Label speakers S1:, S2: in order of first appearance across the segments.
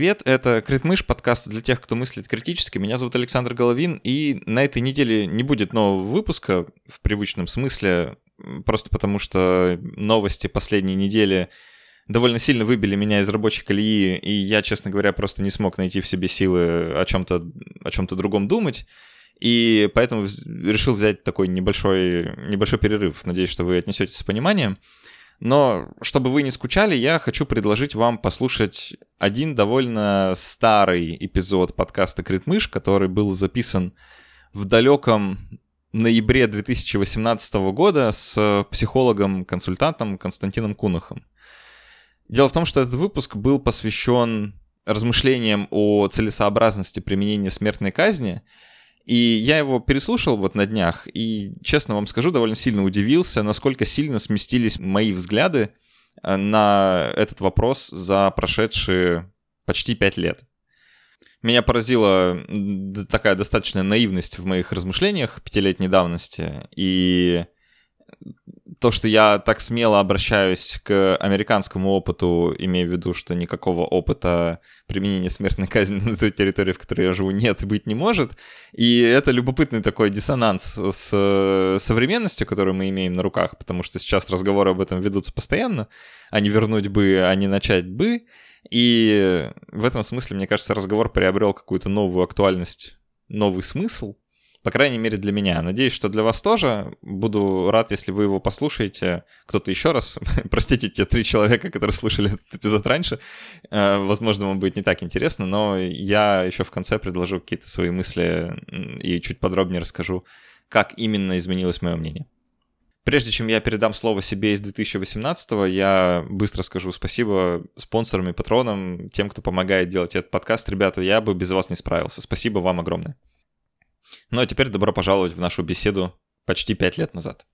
S1: Привет, это Критмыш, подкаст для тех, кто мыслит критически. Меня зовут Александр Головин, и на этой неделе не будет нового выпуска в привычном смысле, просто потому что новости последней недели довольно сильно выбили меня из рабочей колеи, и я, честно говоря, просто не смог найти в себе силы о чем-то о чем-то другом думать. И поэтому решил взять такой небольшой, небольшой перерыв. Надеюсь, что вы отнесетесь с пониманием. Но чтобы вы не скучали, я хочу предложить вам послушать один довольно старый эпизод подкаста «Критмыш», который был записан в далеком ноябре 2018 года с психологом-консультантом Константином Кунахом. Дело в том, что этот выпуск был посвящен размышлениям о целесообразности применения смертной казни — и я его переслушал вот на днях, и, честно вам скажу, довольно сильно удивился, насколько сильно сместились мои взгляды э, на этот вопрос за прошедшие почти пять лет. Меня поразила такая достаточная наивность в моих размышлениях пятилетней давности, и то, что я так смело обращаюсь к американскому опыту, имея в виду, что никакого опыта применения смертной казни на той территории, в которой я живу, нет и быть не может. И это любопытный такой диссонанс с современностью, которую мы имеем на руках, потому что сейчас разговоры об этом ведутся постоянно, а не вернуть бы, а не начать бы. И в этом смысле, мне кажется, разговор приобрел какую-то новую актуальность, новый смысл. По крайней мере, для меня. Надеюсь, что для вас тоже. Буду рад, если вы его послушаете. Кто-то еще раз. Простите те три человека, которые слушали этот эпизод раньше. Э, возможно, вам будет не так интересно, но я еще в конце предложу какие-то свои мысли и чуть подробнее расскажу, как именно изменилось мое мнение. Прежде чем я передам слово себе из 2018 я быстро скажу спасибо спонсорам и патронам, тем, кто помогает делать этот подкаст. Ребята, я бы без вас не справился. Спасибо вам огромное. Ну а теперь добро пожаловать в нашу беседу почти пять лет назад.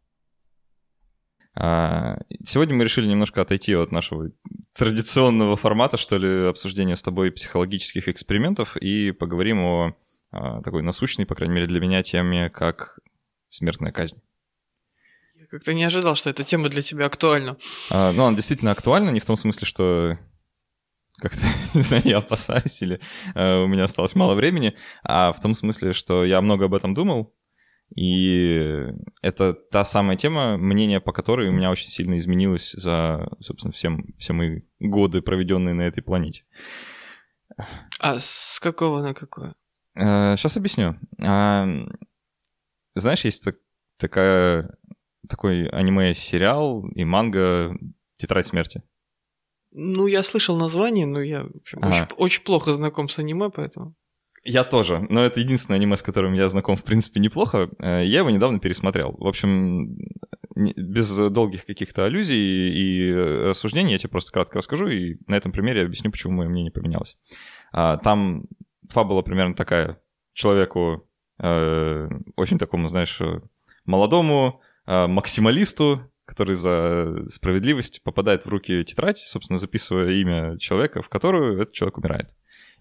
S1: А, сегодня мы решили немножко отойти от нашего традиционного формата, что ли, обсуждения с тобой психологических экспериментов и поговорим о а, такой насущной, по крайней мере для меня, теме, как смертная казнь.
S2: Я как-то не ожидал, что эта тема для тебя актуальна.
S1: А, ну, она действительно актуальна, не в том смысле, что как-то, не знаю, я опасаюсь или э, у меня осталось мало времени, а в том смысле, что я много об этом думал, и это та самая тема, мнение по которой у меня очень сильно изменилось за, собственно, всем, все мои годы, проведенные на этой планете.
S2: А с какого на какое?
S1: Сейчас э, объясню. А, знаешь, есть так, такая, такой аниме-сериал и манга «Тетрадь смерти».
S2: Ну, я слышал название, но я общем, ага. очень, очень плохо знаком с аниме, поэтому...
S1: Я тоже, но это единственное аниме, с которым я знаком, в принципе, неплохо. Э, я его недавно пересмотрел. В общем, без долгих каких-то аллюзий и рассуждений я тебе просто кратко расскажу, и на этом примере объясню, почему мое мнение поменялось. А, там фабула примерно такая. Человеку, э, очень такому, знаешь, молодому, э, максималисту, который за справедливость попадает в руки тетрадь, собственно, записывая имя человека, в которую этот человек умирает.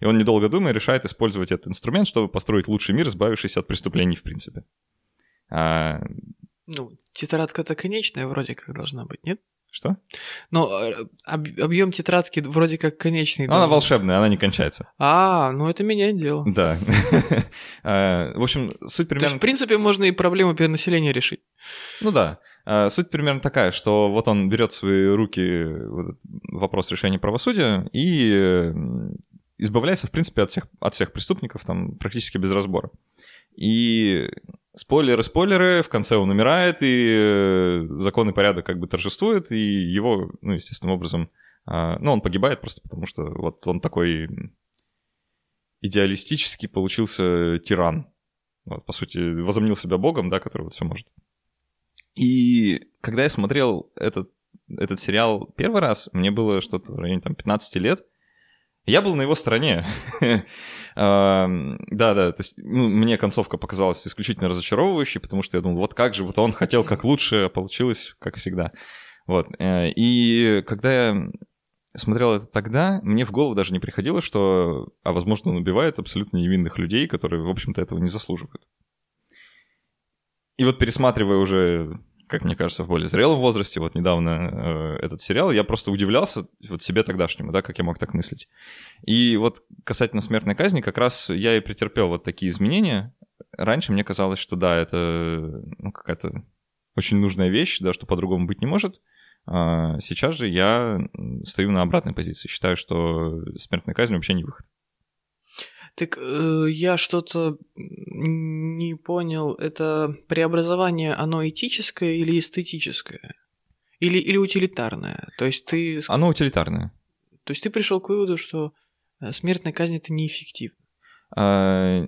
S1: И он, недолго думая, решает использовать этот инструмент, чтобы построить лучший мир, избавившись от преступлений, в принципе. А...
S2: Ну, тетрадка-то конечная вроде как должна быть, нет?
S1: Что?
S2: Ну, об, объем тетрадки вроде как конечный.
S1: Она волшебная, она не кончается.
S2: А, ну это меняет дело.
S1: Да. А, в общем, суть примерно... То есть,
S2: в принципе, можно и проблему перенаселения решить.
S1: Ну да. А, суть примерно такая, что вот он берет в свои руки вопрос решения правосудия и избавляется, в принципе, от всех, от всех преступников там практически без разбора. И спойлеры, спойлеры, в конце он умирает, и э, закон и порядок как бы торжествует, и его, ну, естественным образом, ну, он погибает просто потому, что вот он такой идеалистический получился тиран. Вот, по сути, возомнил себя богом, да, который вот все может. И когда я смотрел этот, этот сериал первый раз, мне было что-то в районе там, 15 лет, я был на его стороне. Да-да, то есть ну, мне концовка показалась исключительно разочаровывающей, потому что я думал, вот как же, вот он хотел как лучше, а получилось как всегда. Вот. Э, и когда я смотрел это тогда, мне в голову даже не приходило, что, а возможно, он убивает абсолютно невинных людей, которые, в общем-то, этого не заслуживают. И вот пересматривая уже как мне кажется, в более зрелом возрасте, вот недавно э, этот сериал, я просто удивлялся вот себе тогдашнему, да, как я мог так мыслить. И вот касательно смертной казни, как раз я и претерпел вот такие изменения. Раньше мне казалось, что да, это ну, какая-то очень нужная вещь, да, что по-другому быть не может. А сейчас же я стою на обратной позиции. Считаю, что смертная казнь вообще не выход.
S2: Так э, я что-то не понял. Это преобразование, оно этическое или эстетическое? Или, или утилитарное? То есть ты...
S1: Оно утилитарное.
S2: То есть ты пришел к выводу, что э, смертная казнь это неэффективно?
S1: А,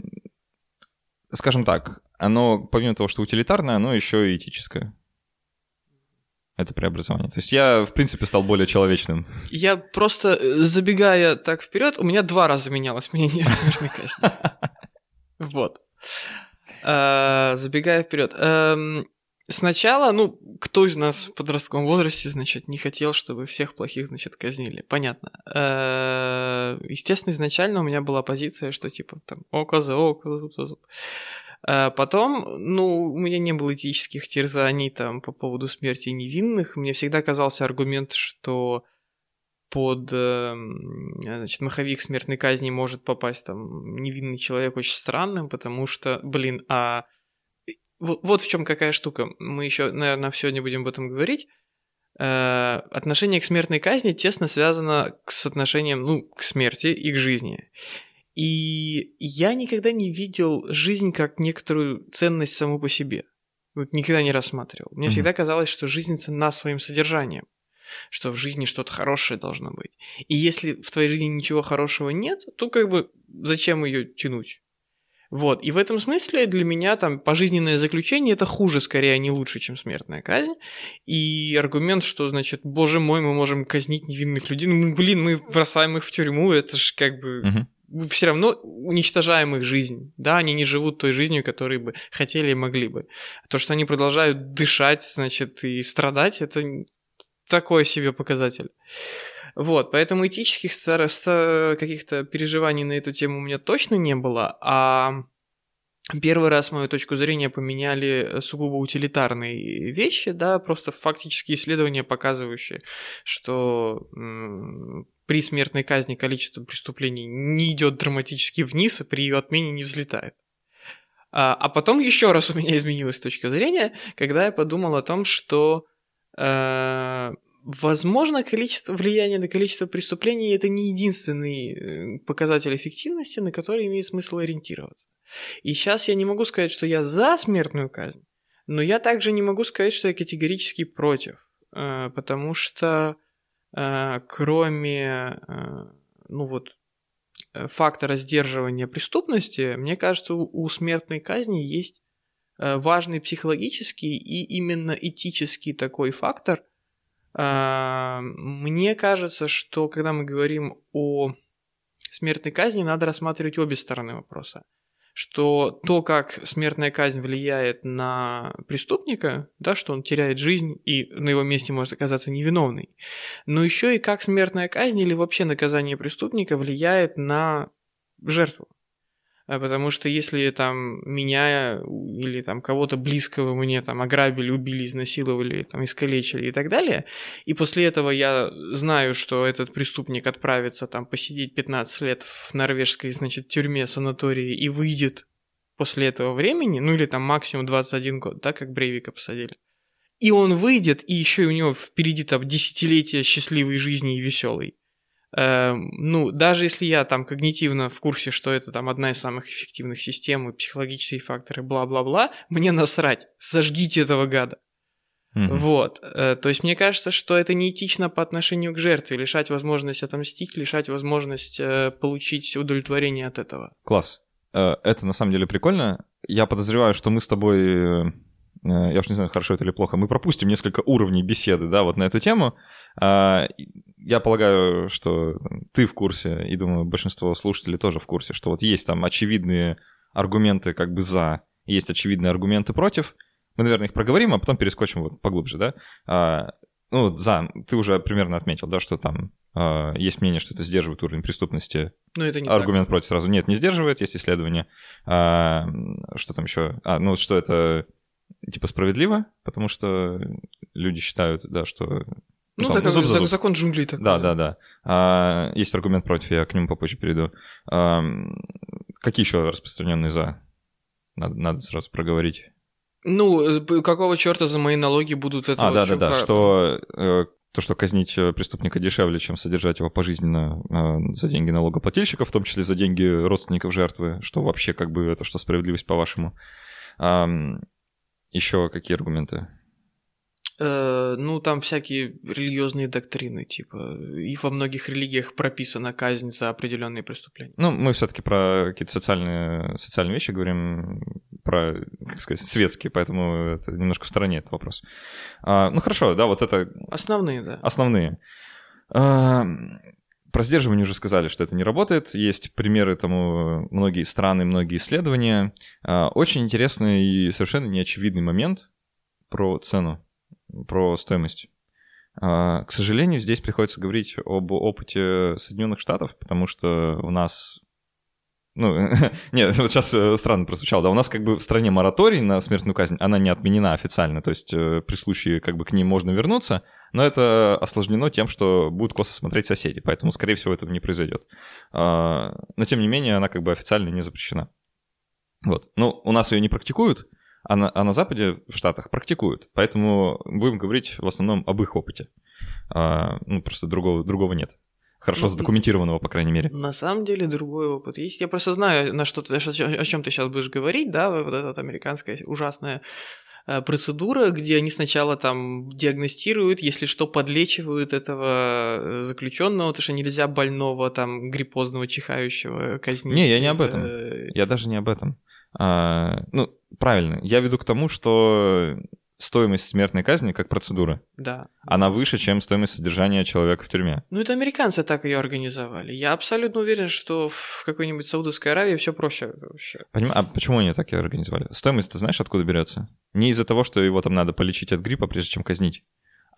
S1: скажем так, оно, помимо того, что утилитарное, оно еще и этическое это преобразование. То есть я, в принципе, стал более человечным.
S2: Я просто, э, забегая так вперед, у меня два раза менялось мнение о смертной казни. Вот. А, забегая вперед. Эм, сначала, ну, кто из нас в подростковом возрасте, значит, не хотел, чтобы всех плохих, значит, казнили. Понятно. Э, естественно, изначально у меня была позиция, что типа там око за око, зуб за зуб. А потом, ну, у меня не было этических терзаний там по поводу смерти невинных. Мне всегда казался аргумент, что под эм, значит, маховик смертной казни может попасть там невинный человек очень странным, потому что, блин, а вот, в чем какая штука. Мы еще, наверное, сегодня будем об этом говорить. Э, отношение к смертной казни тесно связано с отношением, ну, к смерти и к жизни. И я никогда не видел жизнь как некоторую ценность саму по себе. Вот никогда не рассматривал. Мне mm-hmm. всегда казалось, что жизнь ценна своим содержанием, что в жизни что-то хорошее должно быть. И если в твоей жизни ничего хорошего нет, то как бы зачем ее тянуть? Вот, и в этом смысле для меня там пожизненное заключение это хуже, скорее, а не лучше, чем смертная казнь. И аргумент, что, значит, боже мой, мы можем казнить невинных людей, ну, блин, мы бросаем их в тюрьму, это же как бы... Uh-huh все равно уничтожаем их жизнь, да, они не живут той жизнью, которой бы хотели и могли бы. То, что они продолжают дышать, значит, и страдать, это такой себе показатель. Вот, поэтому этических каких-то переживаний на эту тему у меня точно не было, а Первый раз мою точку зрения поменяли сугубо утилитарные вещи, да, просто фактические исследования, показывающие, что при смертной казни количество преступлений не идет драматически вниз, а при ее отмене не взлетает. А, а потом еще раз у меня изменилась точка зрения, когда я подумал о том, что э, возможно количество влияния на количество преступлений это не единственный э, показатель эффективности, на который имеет смысл ориентироваться. И сейчас я не могу сказать, что я за смертную казнь, но я также не могу сказать, что я категорически против, э, потому что кроме, э, ну вот, э, фактора сдерживания преступности, мне кажется, у смертной казни есть важный психологический и именно этический такой фактор. Мне кажется, что когда мы говорим о смертной казни, надо рассматривать обе стороны вопроса что то, как смертная казнь влияет на преступника, да, что он теряет жизнь и на его месте может оказаться невиновный, но еще и как смертная казнь или вообще наказание преступника влияет на жертву. А потому что если там меня или там кого-то близкого мне там ограбили, убили, изнасиловали, там искалечили и так далее, и после этого я знаю, что этот преступник отправится там посидеть 15 лет в норвежской, значит, тюрьме, санатории и выйдет после этого времени, ну или там максимум 21 год, да, как Брейвика посадили. И он выйдет, и еще у него впереди там десятилетия счастливой жизни и веселой. Эм, ну, даже если я там когнитивно в курсе, что это там одна из самых эффективных систем и психологические факторы, бла-бла-бла, мне насрать, сожгите этого гада. Mm-hmm. Вот. Э, то есть мне кажется, что это неэтично по отношению к жертве, лишать возможность отомстить, лишать возможность э, получить удовлетворение от этого.
S1: Класс. Э, это на самом деле прикольно. Я подозреваю, что мы с тобой я уж не знаю, хорошо это или плохо, мы пропустим несколько уровней беседы, да, вот на эту тему. Я полагаю, что ты в курсе, и думаю, большинство слушателей тоже в курсе, что вот есть там очевидные аргументы как бы за, есть очевидные аргументы против. Мы, наверное, их проговорим, а потом перескочим вот поглубже, да. А, ну, за, ты уже примерно отметил, да, что там э, есть мнение, что это сдерживает уровень преступности.
S2: Ну, это не
S1: Аргумент
S2: так.
S1: против сразу. Нет, не сдерживает, есть исследование. А, что там еще? А, ну, что это типа справедливо, потому что люди считают, да, что
S2: ну,
S1: там,
S2: так
S1: зуб за зуб.
S2: закон джунглей такой.
S1: Да, да, да. А, есть аргумент против, я к нему попозже перейду. А, какие еще распространенные за? Надо, надо сразу проговорить.
S2: Ну, какого черта за мои налоги будут это?
S1: А, да, да, да, что э, то, что казнить э, преступника дешевле, чем содержать его пожизненно э, за деньги налогоплательщиков, в том числе за деньги родственников жертвы, что вообще как бы это что справедливость по-вашему. А, еще какие аргументы?
S2: Э, ну, там всякие религиозные доктрины, типа, и во многих религиях прописана казнь за определенные преступления.
S1: Ну, мы все-таки про какие-то социальные, социальные вещи говорим, про, как сказать, светские, поэтому это немножко в стороне этот вопрос. А, ну, хорошо, да, вот это...
S2: Основные, да.
S1: Основные. А, про сдерживание уже сказали, что это не работает. Есть примеры тому, многие страны, многие исследования. А, очень интересный и совершенно неочевидный момент про цену про стоимость. А, к сожалению, здесь приходится говорить об опыте Соединенных Штатов, потому что у нас ну, нет, вот сейчас э, странно прозвучало, да, у нас как бы в стране мораторий на смертную казнь, она не отменена официально, то есть э, при случае как бы к ней можно вернуться, но это осложнено тем, что будут косо смотреть соседи, поэтому, скорее всего, этого не произойдет. А, но, тем не менее, она как бы официально не запрещена. Вот. Ну, у нас ее не практикуют, а на, а на Западе, в Штатах, практикуют. Поэтому будем говорить в основном об их опыте. А, ну, просто другого, другого нет. Хорошо ну, задокументированного, по крайней мере.
S2: На самом деле другой опыт есть. Я просто знаю, на что ты, о чем ты сейчас будешь говорить, да, вот эта вот американская ужасная э, процедура, где они сначала там диагностируют, если что, подлечивают этого э, заключенного, потому что нельзя больного там гриппозного чихающего казнить.
S1: Не, я не об этом. Я даже не об этом. А, ну, правильно. Я веду к тому, что стоимость смертной казни как процедура.
S2: Да.
S1: Она выше, чем стоимость содержания человека в тюрьме.
S2: Ну, это американцы так ее организовали. Я абсолютно уверен, что в какой-нибудь Саудовской Аравии все проще вообще.
S1: Поним... А почему они так ее организовали? Стоимость, ты знаешь, откуда берется? Не из-за того, что его там надо полечить от гриппа, прежде чем казнить.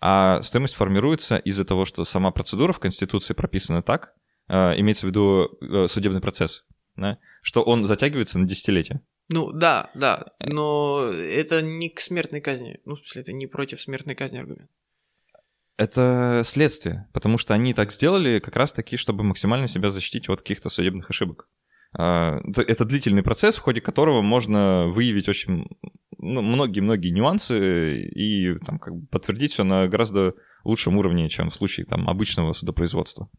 S1: А стоимость формируется из-за того, что сама процедура в Конституции прописана так, э, имеется в виду э, судебный процесс, да, что он затягивается на десятилетия.
S2: Ну да, да, но это не к смертной казни. Ну, в смысле, это не против смертной казни аргумент.
S1: Это следствие, потому что они так сделали как раз-таки, чтобы максимально себя защитить от каких-то судебных ошибок. А, это длительный процесс, в ходе которого можно выявить очень ну, многие-многие нюансы и там, как бы подтвердить все на гораздо лучшем уровне, чем в случае там, обычного судопроизводства.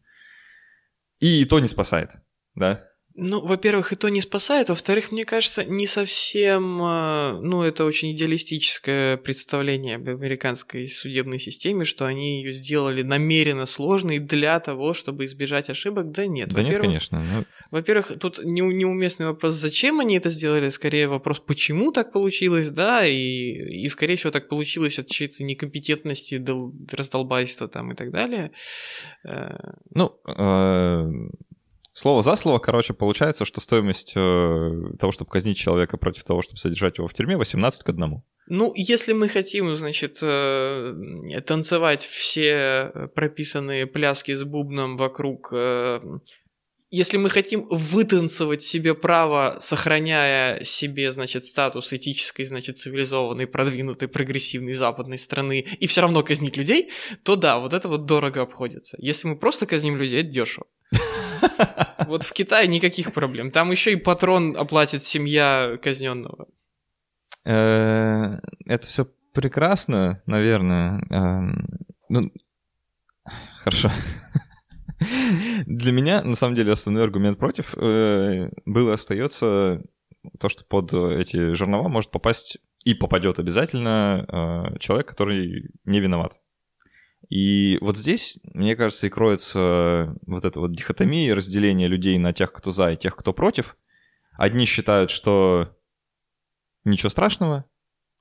S1: И то не спасает, да?
S2: Ну, во-первых, и то не спасает, во-вторых, мне кажется, не совсем, э, ну, это очень идеалистическое представление об американской судебной системе, что они ее сделали намеренно сложной для того, чтобы избежать ошибок. Да нет.
S1: Да нет, конечно. Но... Ну.
S2: Во-первых, тут не, неуместный вопрос, зачем они это сделали, скорее вопрос, почему так получилось, да, и, и скорее всего так получилось от чьей-то некомпетентности, раздолбайства там и так далее.
S1: Э, ну, э, Слово за слово, короче, получается, что стоимость э, того, чтобы казнить человека против того, чтобы содержать его в тюрьме, 18 к 1.
S2: Ну, если мы хотим, значит, э, танцевать все прописанные пляски с бубном вокруг э, если мы хотим вытанцевать себе право, сохраняя себе, значит, статус этической, значит, цивилизованной, продвинутой, прогрессивной западной страны, и все равно казнить людей, то да, вот это вот дорого обходится. Если мы просто казним людей, это дешево. Вот в Китае никаких проблем. Там еще и патрон оплатит семья казненного.
S1: Э, это все прекрасно, наверное. Эм, ну, хорошо. Для меня, на самом деле, основной аргумент против э, был и остается то, что под эти жернова может попасть и попадет обязательно э, человек, который не виноват. И вот здесь, мне кажется, и кроется вот эта вот дихотомия, разделение людей на тех, кто за, и тех, кто против. Одни считают, что ничего страшного,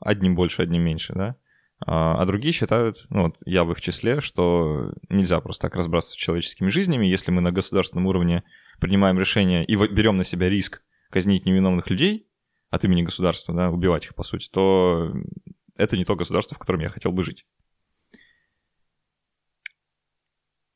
S1: одним больше, одним меньше, да? А, а другие считают, ну вот я в их числе, что нельзя просто так разбрасываться человеческими жизнями, если мы на государственном уровне принимаем решение и берем на себя риск казнить невиновных людей от имени государства, да, убивать их, по сути, то это не то государство, в котором я хотел бы жить.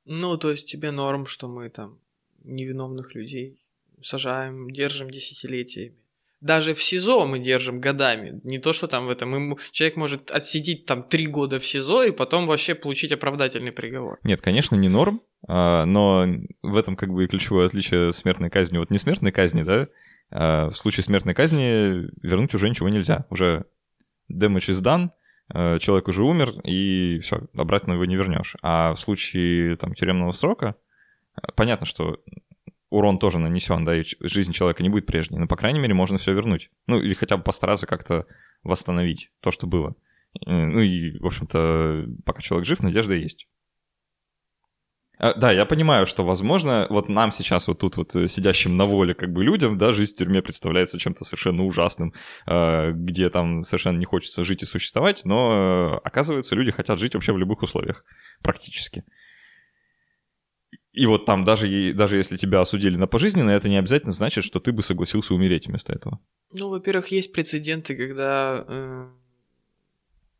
S2: Ну, то есть тебе норм, что мы там невиновных людей сажаем, держим десятилетиями. Даже в СИЗО мы держим годами. Не то, что там в этом. Человек может отсидеть там три года в СИЗО и потом вообще получить оправдательный приговор.
S1: Нет, конечно, не норм, а, но в этом как бы и ключевое отличие смертной казни. Вот не смертной казни, да, а в случае смертной казни вернуть уже ничего нельзя. Уже damage is done, человек уже умер, и все, обратно его не вернешь. А в случае там тюремного срока, понятно, что урон тоже нанесен, да, и жизнь человека не будет прежней, но, по крайней мере, можно все вернуть. Ну, или хотя бы постараться как-то восстановить то, что было. Ну и, в общем-то, пока человек жив, надежда есть. А, да, я понимаю, что, возможно, вот нам сейчас вот тут вот э, сидящим на воле как бы людям, да, жизнь в тюрьме представляется чем-то совершенно ужасным, а, где там совершенно не хочется жить и существовать, но э, оказывается, люди хотят жить вообще в любых условиях, практически. И вот там даже, даже если тебя осудили на пожизненно, это не обязательно значит, что ты бы согласился умереть вместо этого.
S2: Ну, во-первых, есть прецеденты, когда э,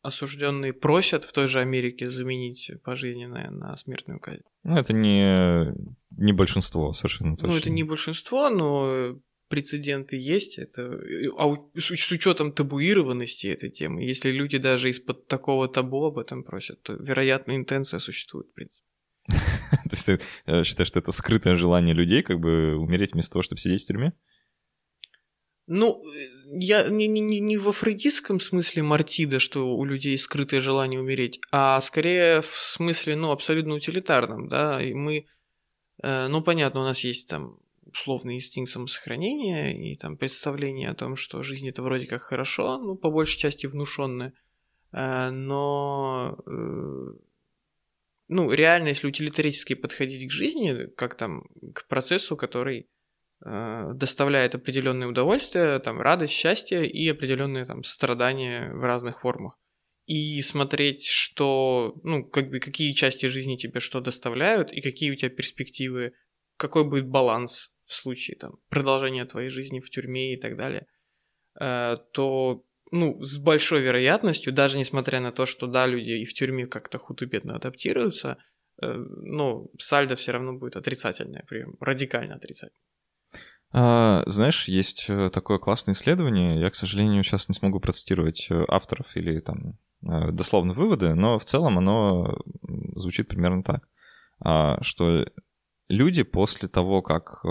S2: осужденные просят в той же Америке заменить пожизненное на смертную казнь.
S1: Ну, это не, не большинство совершенно
S2: точно. Ну, это не большинство, но прецеденты есть. Это, а с, с учетом табуированности этой темы, если люди даже из-под такого табу об этом просят, то, вероятно, интенция существует, в принципе.
S1: То есть ты э, считаешь, что это скрытое желание людей как бы умереть вместо того, чтобы сидеть в тюрьме?
S2: Ну, я не, не, не во фрейдистском смысле Мартида, что у людей скрытое желание умереть, а скорее в смысле, ну, абсолютно утилитарном, да, и мы, э, ну, понятно, у нас есть там условный инстинкт самосохранения и там представление о том, что жизнь это вроде как хорошо, ну, по большей части внушенное, э, но э, ну, реально, если утилитаристски подходить к жизни, как там, к процессу, который доставляет определенное удовольствие, там, радость, счастье и определенные там страдания в разных формах. И смотреть, что, ну, как бы, какие части жизни тебе что доставляют, и какие у тебя перспективы, какой будет баланс в случае там продолжения твоей жизни в тюрьме и так далее, э, то ну, с большой вероятностью, даже несмотря на то, что, да, люди и в тюрьме как-то худо-бедно адаптируются, э, ну, сальдо все равно будет отрицательное, прям радикально отрицательное.
S1: А, знаешь, есть э, такое классное исследование, я, к сожалению, сейчас не смогу процитировать э, авторов или там дословно выводы, но в целом оно звучит примерно так, а, что люди после того, как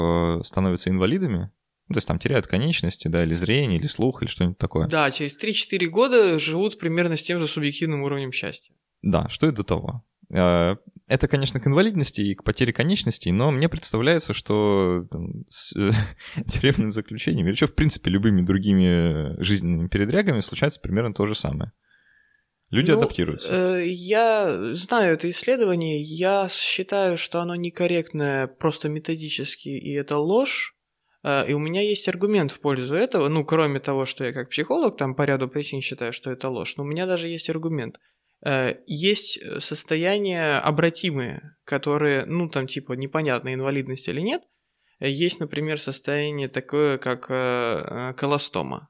S1: становятся инвалидами, ну, то есть там теряют конечности, да, или зрение, или слух, или что-нибудь такое.
S2: Да, через 3-4 года живут примерно с тем же субъективным уровнем счастья.
S1: Да, что и до того. Э, это, конечно, к инвалидности и к потере конечностей, но мне представляется, что там, с э, тюремным заключением или что, в принципе, любыми другими жизненными передрягами случается примерно то же самое. Люди ну, адаптируются.
S2: Э, я знаю это исследование, я считаю, что оно некорректное просто методически, и это ложь. А, и у меня есть аргумент в пользу этого, ну, кроме того, что я как психолог там по ряду причин считаю, что это ложь, но у меня даже есть аргумент. Э, есть состояния обратимые, которые, ну, там, типа, непонятно, инвалидность или нет. Есть, например, состояние такое, как э, э, колостома.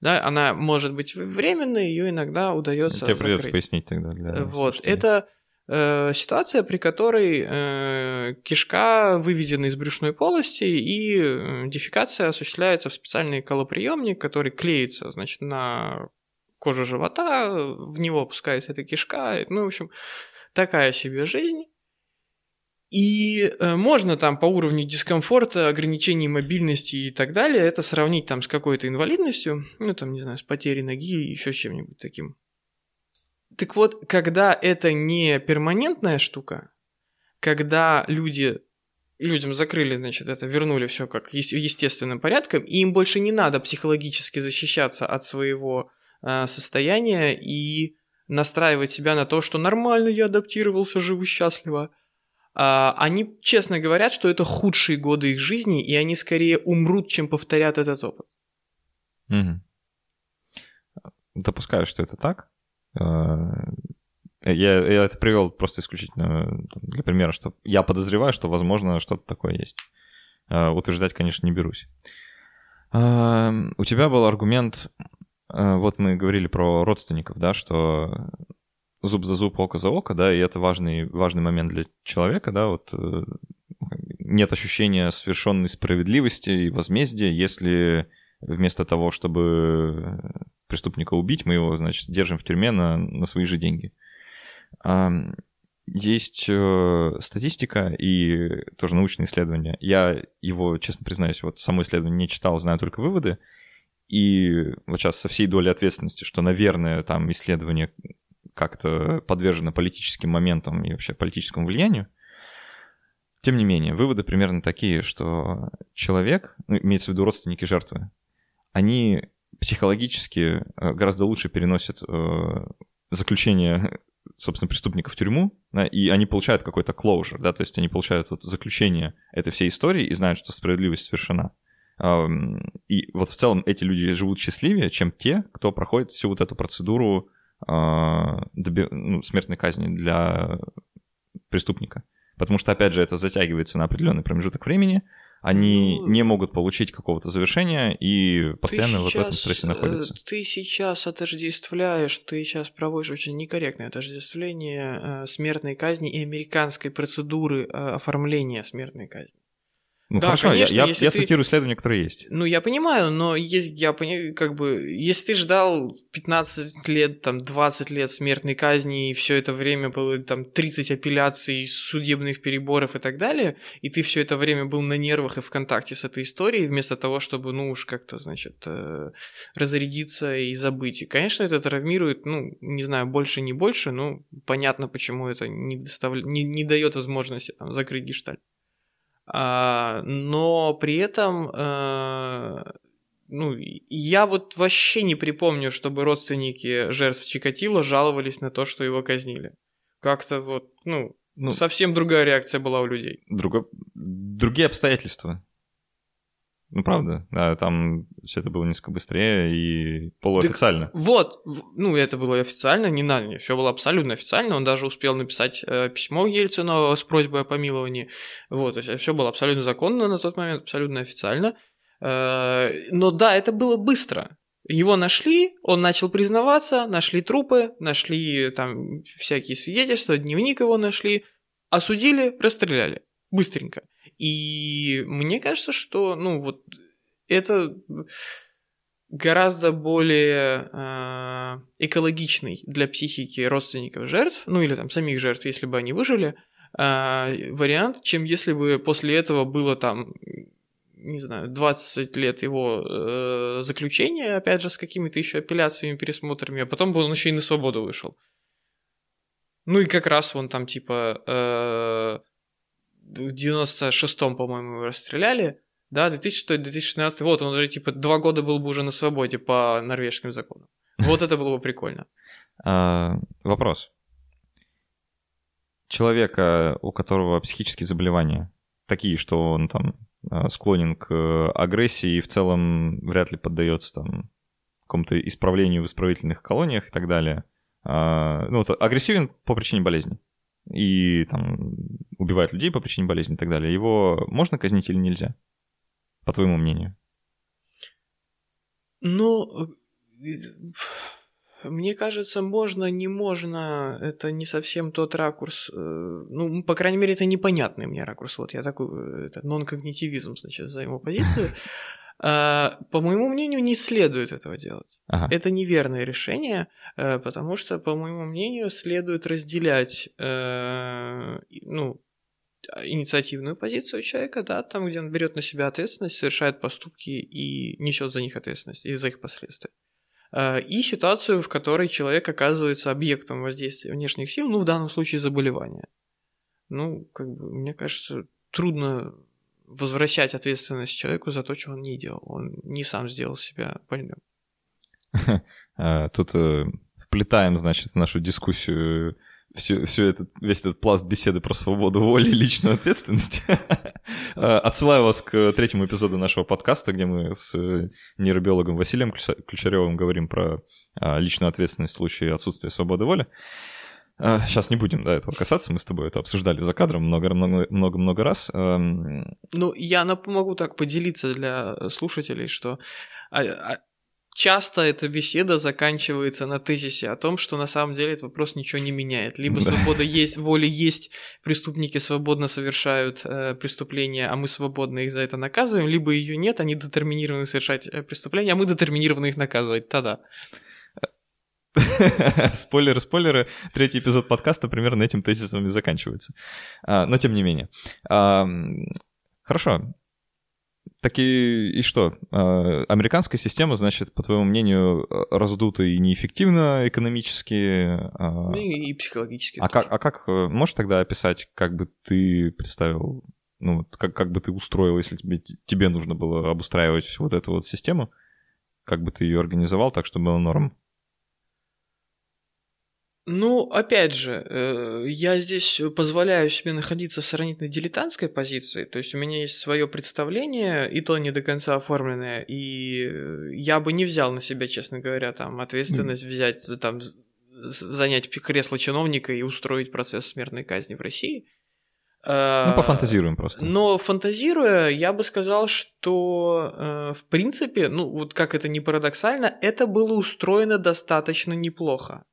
S2: Да, она может быть временной, ее иногда удается.
S1: Тебе придется пояснить тогда для.
S2: Вот. Слушателей. Это Э, ситуация, при которой э, кишка выведена из брюшной полости и э, дефекация осуществляется в специальный колоприемник, который клеится, значит, на кожу живота, в него опускается эта кишка, ну, в общем, такая себе жизнь. И э, можно там по уровню дискомфорта, ограничений мобильности и так далее это сравнить там с какой-то инвалидностью, ну там, не знаю, с потерей ноги, еще с чем-нибудь таким. Так вот, когда это не перманентная штука, когда люди людям закрыли, значит, это, вернули все как естественным порядком, и им больше не надо психологически защищаться от своего э, состояния и настраивать себя на то, что нормально я адаптировался, живу счастливо. Э, они честно говорят, что это худшие годы их жизни, и они скорее умрут, чем повторят этот опыт.
S1: Угу. Допускаю, что это так. Э, я, я это привел просто исключительно для примера, что я подозреваю, что, возможно, что-то такое есть. Э, утверждать, конечно, не берусь. Э, у тебя был аргумент, вот мы говорили про родственников, да, что зуб за зуб, око за око, да, и это важный, важный момент для человека, да, вот нет ощущения совершенной справедливости и возмездия, если вместо того, чтобы преступника убить, мы его, значит, держим в тюрьме на, на свои же деньги. Есть э, статистика и тоже научные исследования. Я его, честно признаюсь, вот само исследование не читал, знаю только выводы. И вот сейчас со всей долей ответственности, что, наверное, там исследование как-то подвержено политическим моментам и вообще политическому влиянию. Тем не менее, выводы примерно такие, что человек, ну, имеется в виду родственники жертвы, они психологически э, гораздо лучше переносят э, заключение, собственно, преступника в тюрьму, да, и они получают какой-то closure, да, то есть они получают вот заключение этой всей истории и знают, что справедливость совершена. И вот в целом эти люди живут счастливее, чем те, кто проходит всю вот эту процедуру а, ну, смертной казни для преступника. Потому что, опять же, это затягивается на определенный промежуток времени, они ну, не могут получить какого-то завершения и постоянно сейчас, вот в этом стрессе э, находятся.
S2: Ты сейчас отождествляешь, ты сейчас проводишь очень некорректное отождествление э, смертной казни и американской процедуры э, оформления смертной казни.
S1: Ну да, хорошо, конечно, я, я, я ты... цитирую исследования, которые есть.
S2: Ну, я понимаю, но есть, я понимаю, как бы, если ты ждал 15 лет, там, 20 лет смертной казни, и все это время было там 30 апелляций, судебных переборов и так далее, и ты все это время был на нервах и в контакте с этой историей, вместо того, чтобы, ну, уж как-то, значит, э, разрядиться и забыть. И, конечно, это травмирует, ну, не знаю, больше, не больше, но понятно, почему это не, доставля... не, не дает возможности там закрыть гештальт. А, но при этом, э, ну, я вот вообще не припомню, чтобы родственники жертв Чикатило жаловались на то, что его казнили. Как-то вот, ну, ну совсем другая реакция была у людей.
S1: Друго... Другие обстоятельства. Ну, правда, да, там все это было несколько быстрее и полуофициально. Так,
S2: вот, ну, это было официально, не надо, все было абсолютно официально, он даже успел написать э, письмо Ельцину с просьбой о помиловании, вот, то есть все было абсолютно законно на тот момент, абсолютно официально, э, но да, это было быстро, его нашли, он начал признаваться, нашли трупы, нашли там всякие свидетельства, дневник его нашли, осудили, расстреляли, быстренько. И мне кажется, что, ну, вот это гораздо более э, экологичный для психики родственников жертв, ну или там самих жертв, если бы они выжили, э, вариант, чем если бы после этого было там не знаю, 20 лет его э, заключения, опять же, с какими-то еще апелляциями, пересмотрами, а потом бы он еще и на свободу вышел. Ну и как раз он там типа э, в 96-м, по-моему, его расстреляли, да, 2006-2016, вот, он уже, типа, два года был бы уже на свободе по норвежским законам. Вот это было бы прикольно.
S1: А, вопрос. Человека, у которого психические заболевания, такие, что он там а, склонен к агрессии и в целом вряд ли поддается там какому-то исправлению в исправительных колониях и так далее. А, ну, агрессивен по причине болезни и там убивает людей по причине болезни и так далее, его можно казнить или нельзя? По твоему мнению?
S2: Ну, мне кажется, можно, не можно, это не совсем тот ракурс, э, ну, по крайней мере, это непонятный мне ракурс, вот я такой, э, это нон-когнитивизм, значит, за его позицию. А, по моему мнению, не следует этого делать. Ага. Это неверное решение, э, потому что, по моему мнению, следует разделять э, ну, инициативную позицию человека, да, там, где он берет на себя ответственность, совершает поступки и несет за них ответственность и за их последствия. Э, и ситуацию, в которой человек оказывается объектом воздействия внешних сил, ну, в данном случае заболевания. Ну, как бы, мне кажется, трудно возвращать ответственность человеку за то, что он не делал. Он не сам сделал себя больным.
S1: А, тут э, вплетаем, значит, нашу дискуссию все, все этот, весь этот пласт беседы про свободу воли и личную ответственность. А, отсылаю вас к третьему эпизоду нашего подкаста, где мы с э, нейробиологом Василием Ключаревым говорим про а, личную ответственность в случае отсутствия свободы воли. Сейчас а, не будем да, этого касаться, мы с тобой это обсуждали за кадром много-много раз.
S2: Ну, я могу так поделиться для слушателей, что а, а, часто эта беседа заканчивается на тезисе о том, что на самом деле этот вопрос ничего не меняет. Либо свобода есть, воля есть, преступники свободно совершают э, преступления, а мы свободно их за это наказываем, либо ее нет, они детерминированы совершать э, преступления, а мы детерминированы их наказывать. Тогда.
S1: спойлеры, спойлеры. Третий эпизод подкаста примерно этим тезисом и заканчивается. А, но тем не менее. Хорошо. Так и, и что? А, американская система, значит, по твоему мнению, раздута и неэффективна экономически.
S2: А... Ну и, и психологически.
S1: А как, а как э, можешь тогда описать, как бы ты представил, ну, как, как бы ты устроил, если тебе, тебе нужно было обустраивать всю вот эту вот систему? Как бы ты ее организовал так, чтобы было норм?
S2: Ну, опять же, э, я здесь позволяю себе находиться в сравнительно дилетантской позиции, то есть у меня есть свое представление, и то не до конца оформленное, и э, я бы не взял на себя, честно говоря, там ответственность взять, там, занять кресло чиновника и устроить процесс смертной казни в России.
S1: Ну, пофантазируем просто.
S2: Но фантазируя, я бы сказал, что э, в принципе, ну вот как это не парадоксально, это было устроено достаточно неплохо.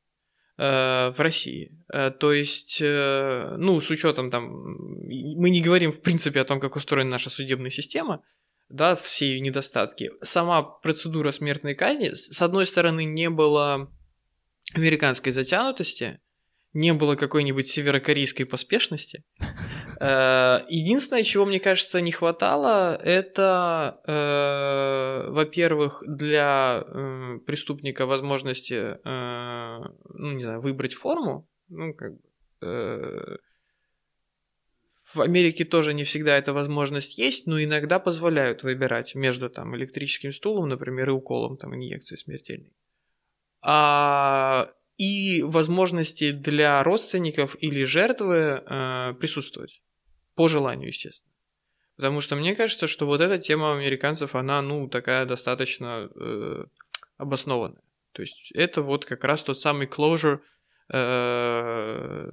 S2: Э, в России. Э, то есть, э, ну, с учетом там, мы не говорим в принципе о том, как устроена наша судебная система, да, все ее недостатки. Сама процедура смертной казни, с одной стороны, не было американской затянутости, не было какой-нибудь северокорейской поспешности. Э, единственное, чего мне кажется не хватало, это, э, во-первых, для э, преступника возможности, ну не знаю, выбрать форму, ну как бы в Америке тоже не всегда эта возможность есть, но иногда позволяют выбирать между там электрическим стулом, например, и уколом там инъекции смертельной. А и возможности для родственников или жертвы э, присутствовать. По желанию, естественно. Потому что мне кажется, что вот эта тема американцев, она, ну, такая достаточно э, обоснованная. То есть это вот как раз тот самый closure э,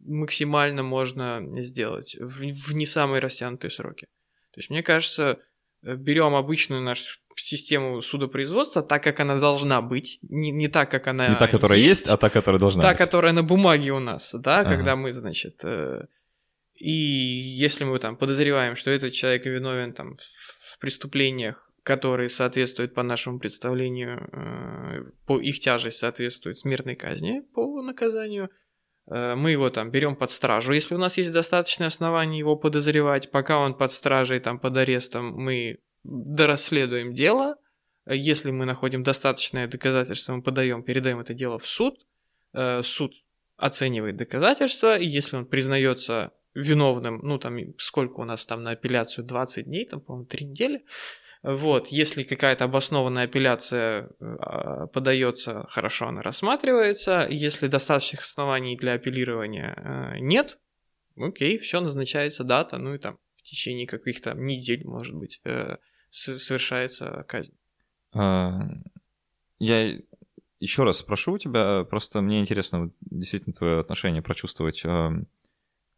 S2: максимально можно сделать в, в не самые растянутые сроки. То есть мне кажется, берем обычную нашу систему судопроизводства так, как она должна быть, не, не так, как она
S1: Не та, которая есть, есть а та, которая должна
S2: та,
S1: быть.
S2: Та, которая на бумаге у нас, да, ага. когда мы, значит, э, и если мы там подозреваем, что этот человек виновен там в, в преступлениях, которые соответствуют по нашему представлению, э, по их тяжесть соответствует смертной казни по наказанию, мы его там берем под стражу, если у нас есть достаточное основание его подозревать, пока он под стражей, там, под арестом, мы дорасследуем дело. Если мы находим достаточное доказательство, мы подаем, передаем это дело в суд. Э, суд оценивает доказательства, и если он признается виновным, ну там сколько у нас там на апелляцию, 20 дней, там, по-моему, 3 недели, вот, если какая-то обоснованная апелляция э, подается, хорошо она рассматривается. Если достаточных оснований для апеллирования э, нет, окей, все, назначается дата, ну и там в течение каких-то недель, может быть, совершается казнь.
S1: А, я еще раз спрошу у тебя, просто мне интересно действительно твое отношение прочувствовать. А,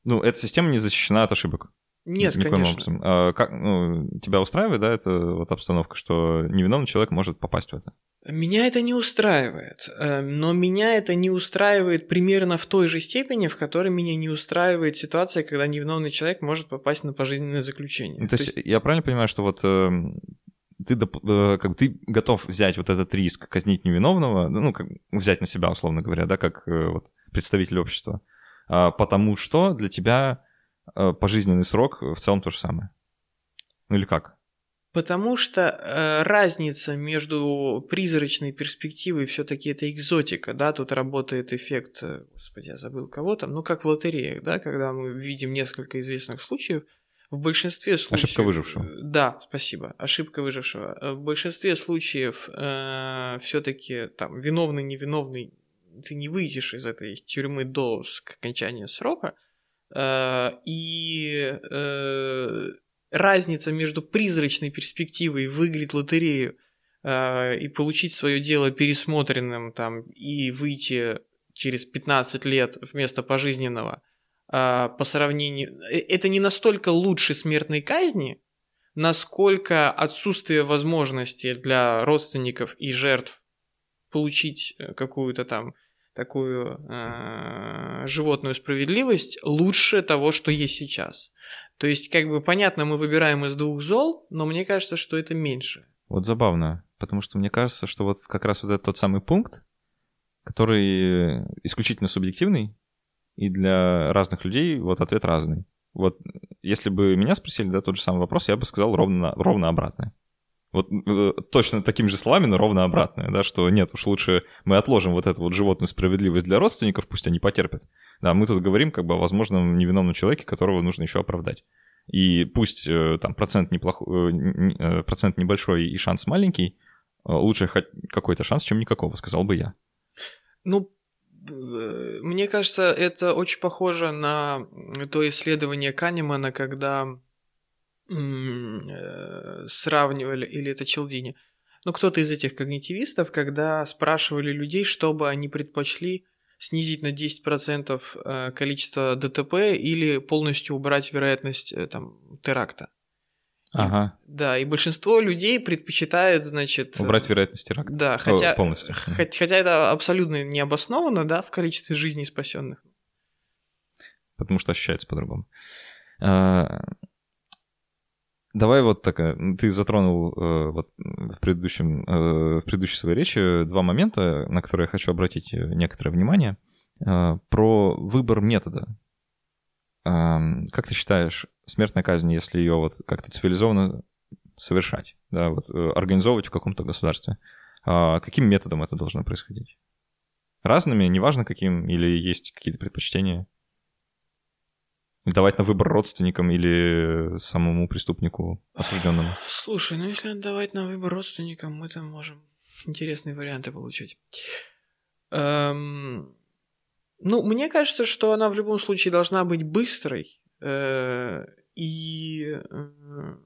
S1: ну, эта система не защищена от ошибок.
S2: Нет, Никаким конечно. Образом.
S1: А, как, ну, тебя устраивает, да, эта вот обстановка, что невиновный человек может попасть в это?
S2: Меня это не устраивает, э, но меня это не устраивает примерно в той же степени, в которой меня не устраивает ситуация, когда невиновный человек может попасть на пожизненное заключение.
S1: Ну, то, то есть, есть я правильно понимаю, что вот э, ты, э, как ты готов взять вот этот риск, казнить невиновного, ну, как, взять на себя, условно говоря, да, как э, вот, представитель общества, э, потому что для тебя пожизненный срок в целом то же самое. Ну или как?
S2: Потому что э, разница между призрачной перспективой все-таки это экзотика, да, тут работает эффект, э, господи, я забыл кого там, ну как в лотереях, да, когда мы видим несколько известных случаев, в большинстве случаев...
S1: Ошибка выжившего.
S2: Э, да, спасибо. Ошибка выжившего. Э, в большинстве случаев э, все-таки там виновный, невиновный, ты не выйдешь из этой тюрьмы до окончания срока. Э, и э, разница между призрачной перспективой выиграть лотерею э, и получить свое дело пересмотренным там и выйти через 15 лет вместо пожизненного по сравнению... Это не настолько лучше смертной казни, насколько отсутствие возможности для родственников и жертв получить какую-то там такую э, животную справедливость лучше того, что есть сейчас. То есть, как бы понятно, мы выбираем из двух зол, но мне кажется, что это меньше.
S1: Вот забавно, потому что мне кажется, что вот как раз вот этот тот самый пункт, который исключительно субъективный, и для разных людей вот ответ разный. Вот если бы меня спросили, да, тот же самый вопрос, я бы сказал ровно, ровно обратное. Вот э, точно такими же словами, но ровно обратное, да, что нет, уж лучше мы отложим вот эту вот животную справедливость для родственников, пусть они потерпят. Да, мы тут говорим как бы о возможном невиновном человеке, которого нужно еще оправдать. И пусть э, там процент, неплохой, э, процент небольшой и шанс маленький, лучше хоть какой-то шанс, чем никакого, сказал бы я.
S2: Ну, мне кажется, это очень похоже на то исследование Канемана, когда сравнивали, или это Челдини, ну, кто-то из этих когнитивистов, когда спрашивали людей, чтобы они предпочли снизить на 10% э, количество ДТП или полностью убрать вероятность э, там, теракта.
S1: Ага.
S2: Да, и большинство людей предпочитает, значит...
S1: Убрать вероятность теракта.
S2: Да, хотя, О, полностью. Хотя, хотя это абсолютно не обосновано, да, в количестве жизней спасенных.
S1: Потому что ощущается по-другому. А, Давай вот такая. Ты затронул э, вот в, предыдущем, э, в предыдущей своей речи два момента, на которые я хочу обратить э, некоторое внимание. Э, про выбор метода. Э, как ты считаешь, смертная казнь, если ее вот как-то цивилизованно совершать, да, вот э, организовывать в каком-то государстве, э, каким методом это должно происходить? Разными, неважно каким, или есть какие-то предпочтения? Давать на выбор родственникам или самому преступнику осужденному?
S2: Слушай, ну если отдавать на выбор родственникам, мы там можем интересные варианты получить. Эм, ну, мне кажется, что она в любом случае должна быть быстрой. Э, и э,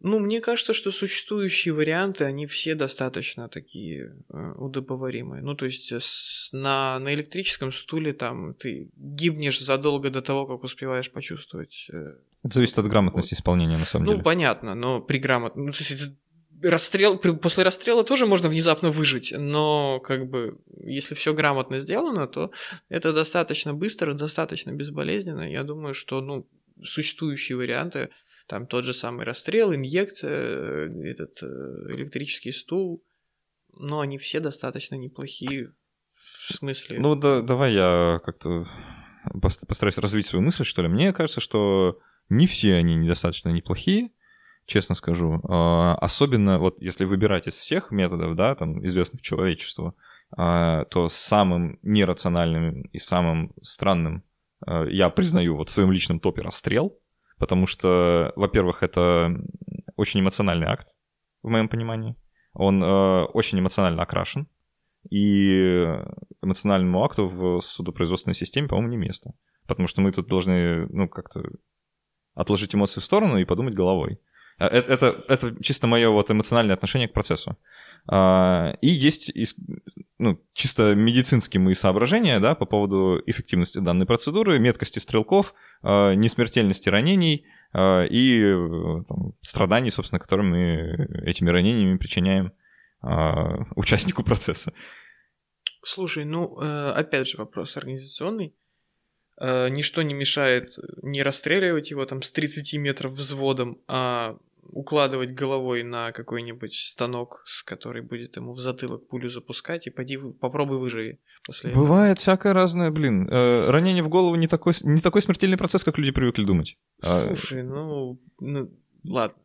S2: ну, мне кажется, что существующие варианты, они все достаточно такие э, удобоваримые. Ну, то есть с, на, на электрическом стуле там ты гибнешь задолго до того, как успеваешь почувствовать. Э,
S1: Это зависит от грамотности вот. исполнения, на самом
S2: ну,
S1: деле.
S2: Ну, понятно, но при грамотности... Ну, расстрел, после расстрела тоже можно внезапно выжить, но как бы если все грамотно сделано, то это достаточно быстро, достаточно безболезненно. Я думаю, что ну, существующие варианты там тот же самый расстрел, инъекция, э, этот э, электрический стул. Но они все достаточно неплохие в смысле.
S1: Ну да, давай я как-то постараюсь развить свою мысль, что ли. Мне кажется, что не все они недостаточно неплохие, честно скажу. А, особенно вот если выбирать из всех методов, да, там, известных человечеству, а, то самым нерациональным и самым странным а, я признаю вот в своем личном топе расстрел потому что, во-первых, это очень эмоциональный акт, в моем понимании. Он э, очень эмоционально окрашен, и эмоциональному акту в судопроизводственной системе, по-моему, не место. Потому что мы тут должны, ну, как-то отложить эмоции в сторону и подумать головой. Это, это, это чисто мое вот эмоциональное отношение к процессу. А, и есть ну, чисто медицинские мои соображения да, по поводу эффективности данной процедуры, меткости стрелков, а, несмертельности ранений а, и там, страданий, собственно, которые мы этими ранениями причиняем участнику процесса.
S2: Слушай, ну, э, опять же, вопрос организационный. Э, ничто не мешает не расстреливать его там с 30 метров взводом, а укладывать головой на какой-нибудь станок, с который будет ему в затылок пулю запускать, и поди, попробуй выживи после
S1: Бывает этого. всякое разное, блин. Э, ранение в голову не такой, не такой смертельный процесс, как люди привыкли думать.
S2: А, Слушай, ну, ну ладно.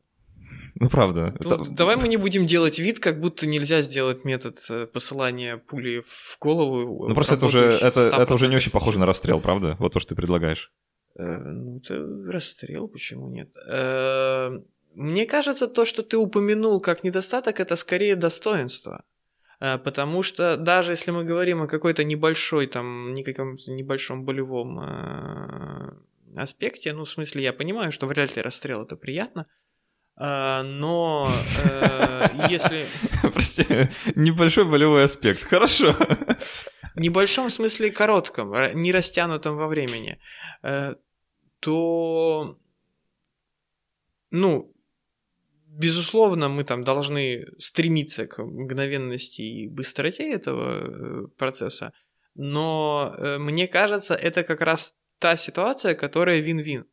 S1: Ну, правда.
S2: Ну, это... Давай мы не будем делать вид, как будто нельзя сделать метод э, посылания пули в голову.
S1: Ну, просто это уже, это, это уже не очень похоже на расстрел, правда? Вот то, что ты предлагаешь.
S2: Э, ну, это расстрел, почему нет? Мне кажется, то, что ты упомянул как недостаток, это скорее достоинство. Э, потому что даже если мы говорим о какой-то небольшой, там, никаком небольшом болевом э, аспекте, ну, в смысле, я понимаю, что вряд ли расстрел это приятно, э, но э, если...
S1: Прости, небольшой болевой аспект, хорошо.
S2: Небольшом в смысле коротком, не растянутом во времени, то ну, безусловно, мы там должны стремиться к мгновенности и быстроте этого э, процесса, но э, мне кажется, это как раз та ситуация, которая вин-вин.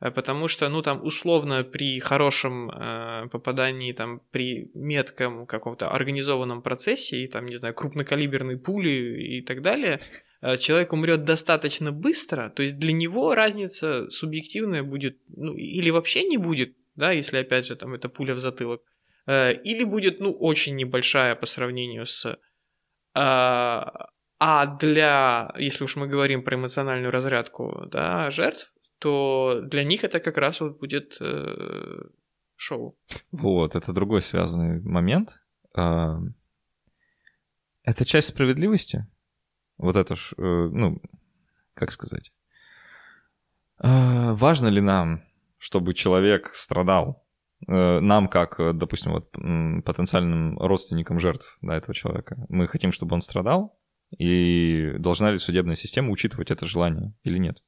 S2: Э, потому что, ну, там, условно, при хорошем э, попадании, там, при метком каком-то организованном процессе, и, там, не знаю, крупнокалиберной пули и так далее, э, человек умрет достаточно быстро, то есть для него разница субъективная будет, ну, или вообще не будет, да, если, опять же, там, это пуля в затылок, э, или будет, ну, очень небольшая по сравнению с... Э, а для, если уж мы говорим про эмоциональную разрядку, да, жертв, то для них это как раз вот будет э, шоу.
S1: Вот, это другой связанный момент. Это часть справедливости. Вот это ж, ну, как сказать. Важно ли нам, чтобы человек страдал? Э, нам, как, допустим, вот, потенциальным родственникам жертв да, этого человека, мы хотим, чтобы он страдал, и должна ли судебная система учитывать это желание или нет?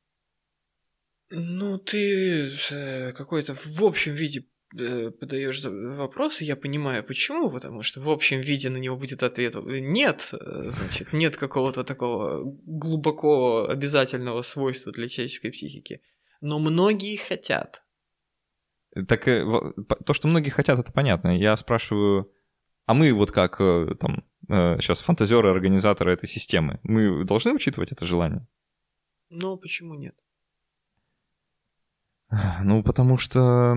S2: Ну, ты э, какой-то в общем виде э, подаешь вопросы, я понимаю, почему, потому что в общем виде на него будет ответ нет, э, значит, нет какого-то такого глубоко обязательного свойства для человеческой психики. Но многие хотят.
S1: Так то, что многие хотят, это понятно. Я спрашиваю, а мы вот как там сейчас фантазеры, организаторы этой системы, мы должны учитывать это желание?
S2: Ну, почему нет?
S1: Ну, потому что...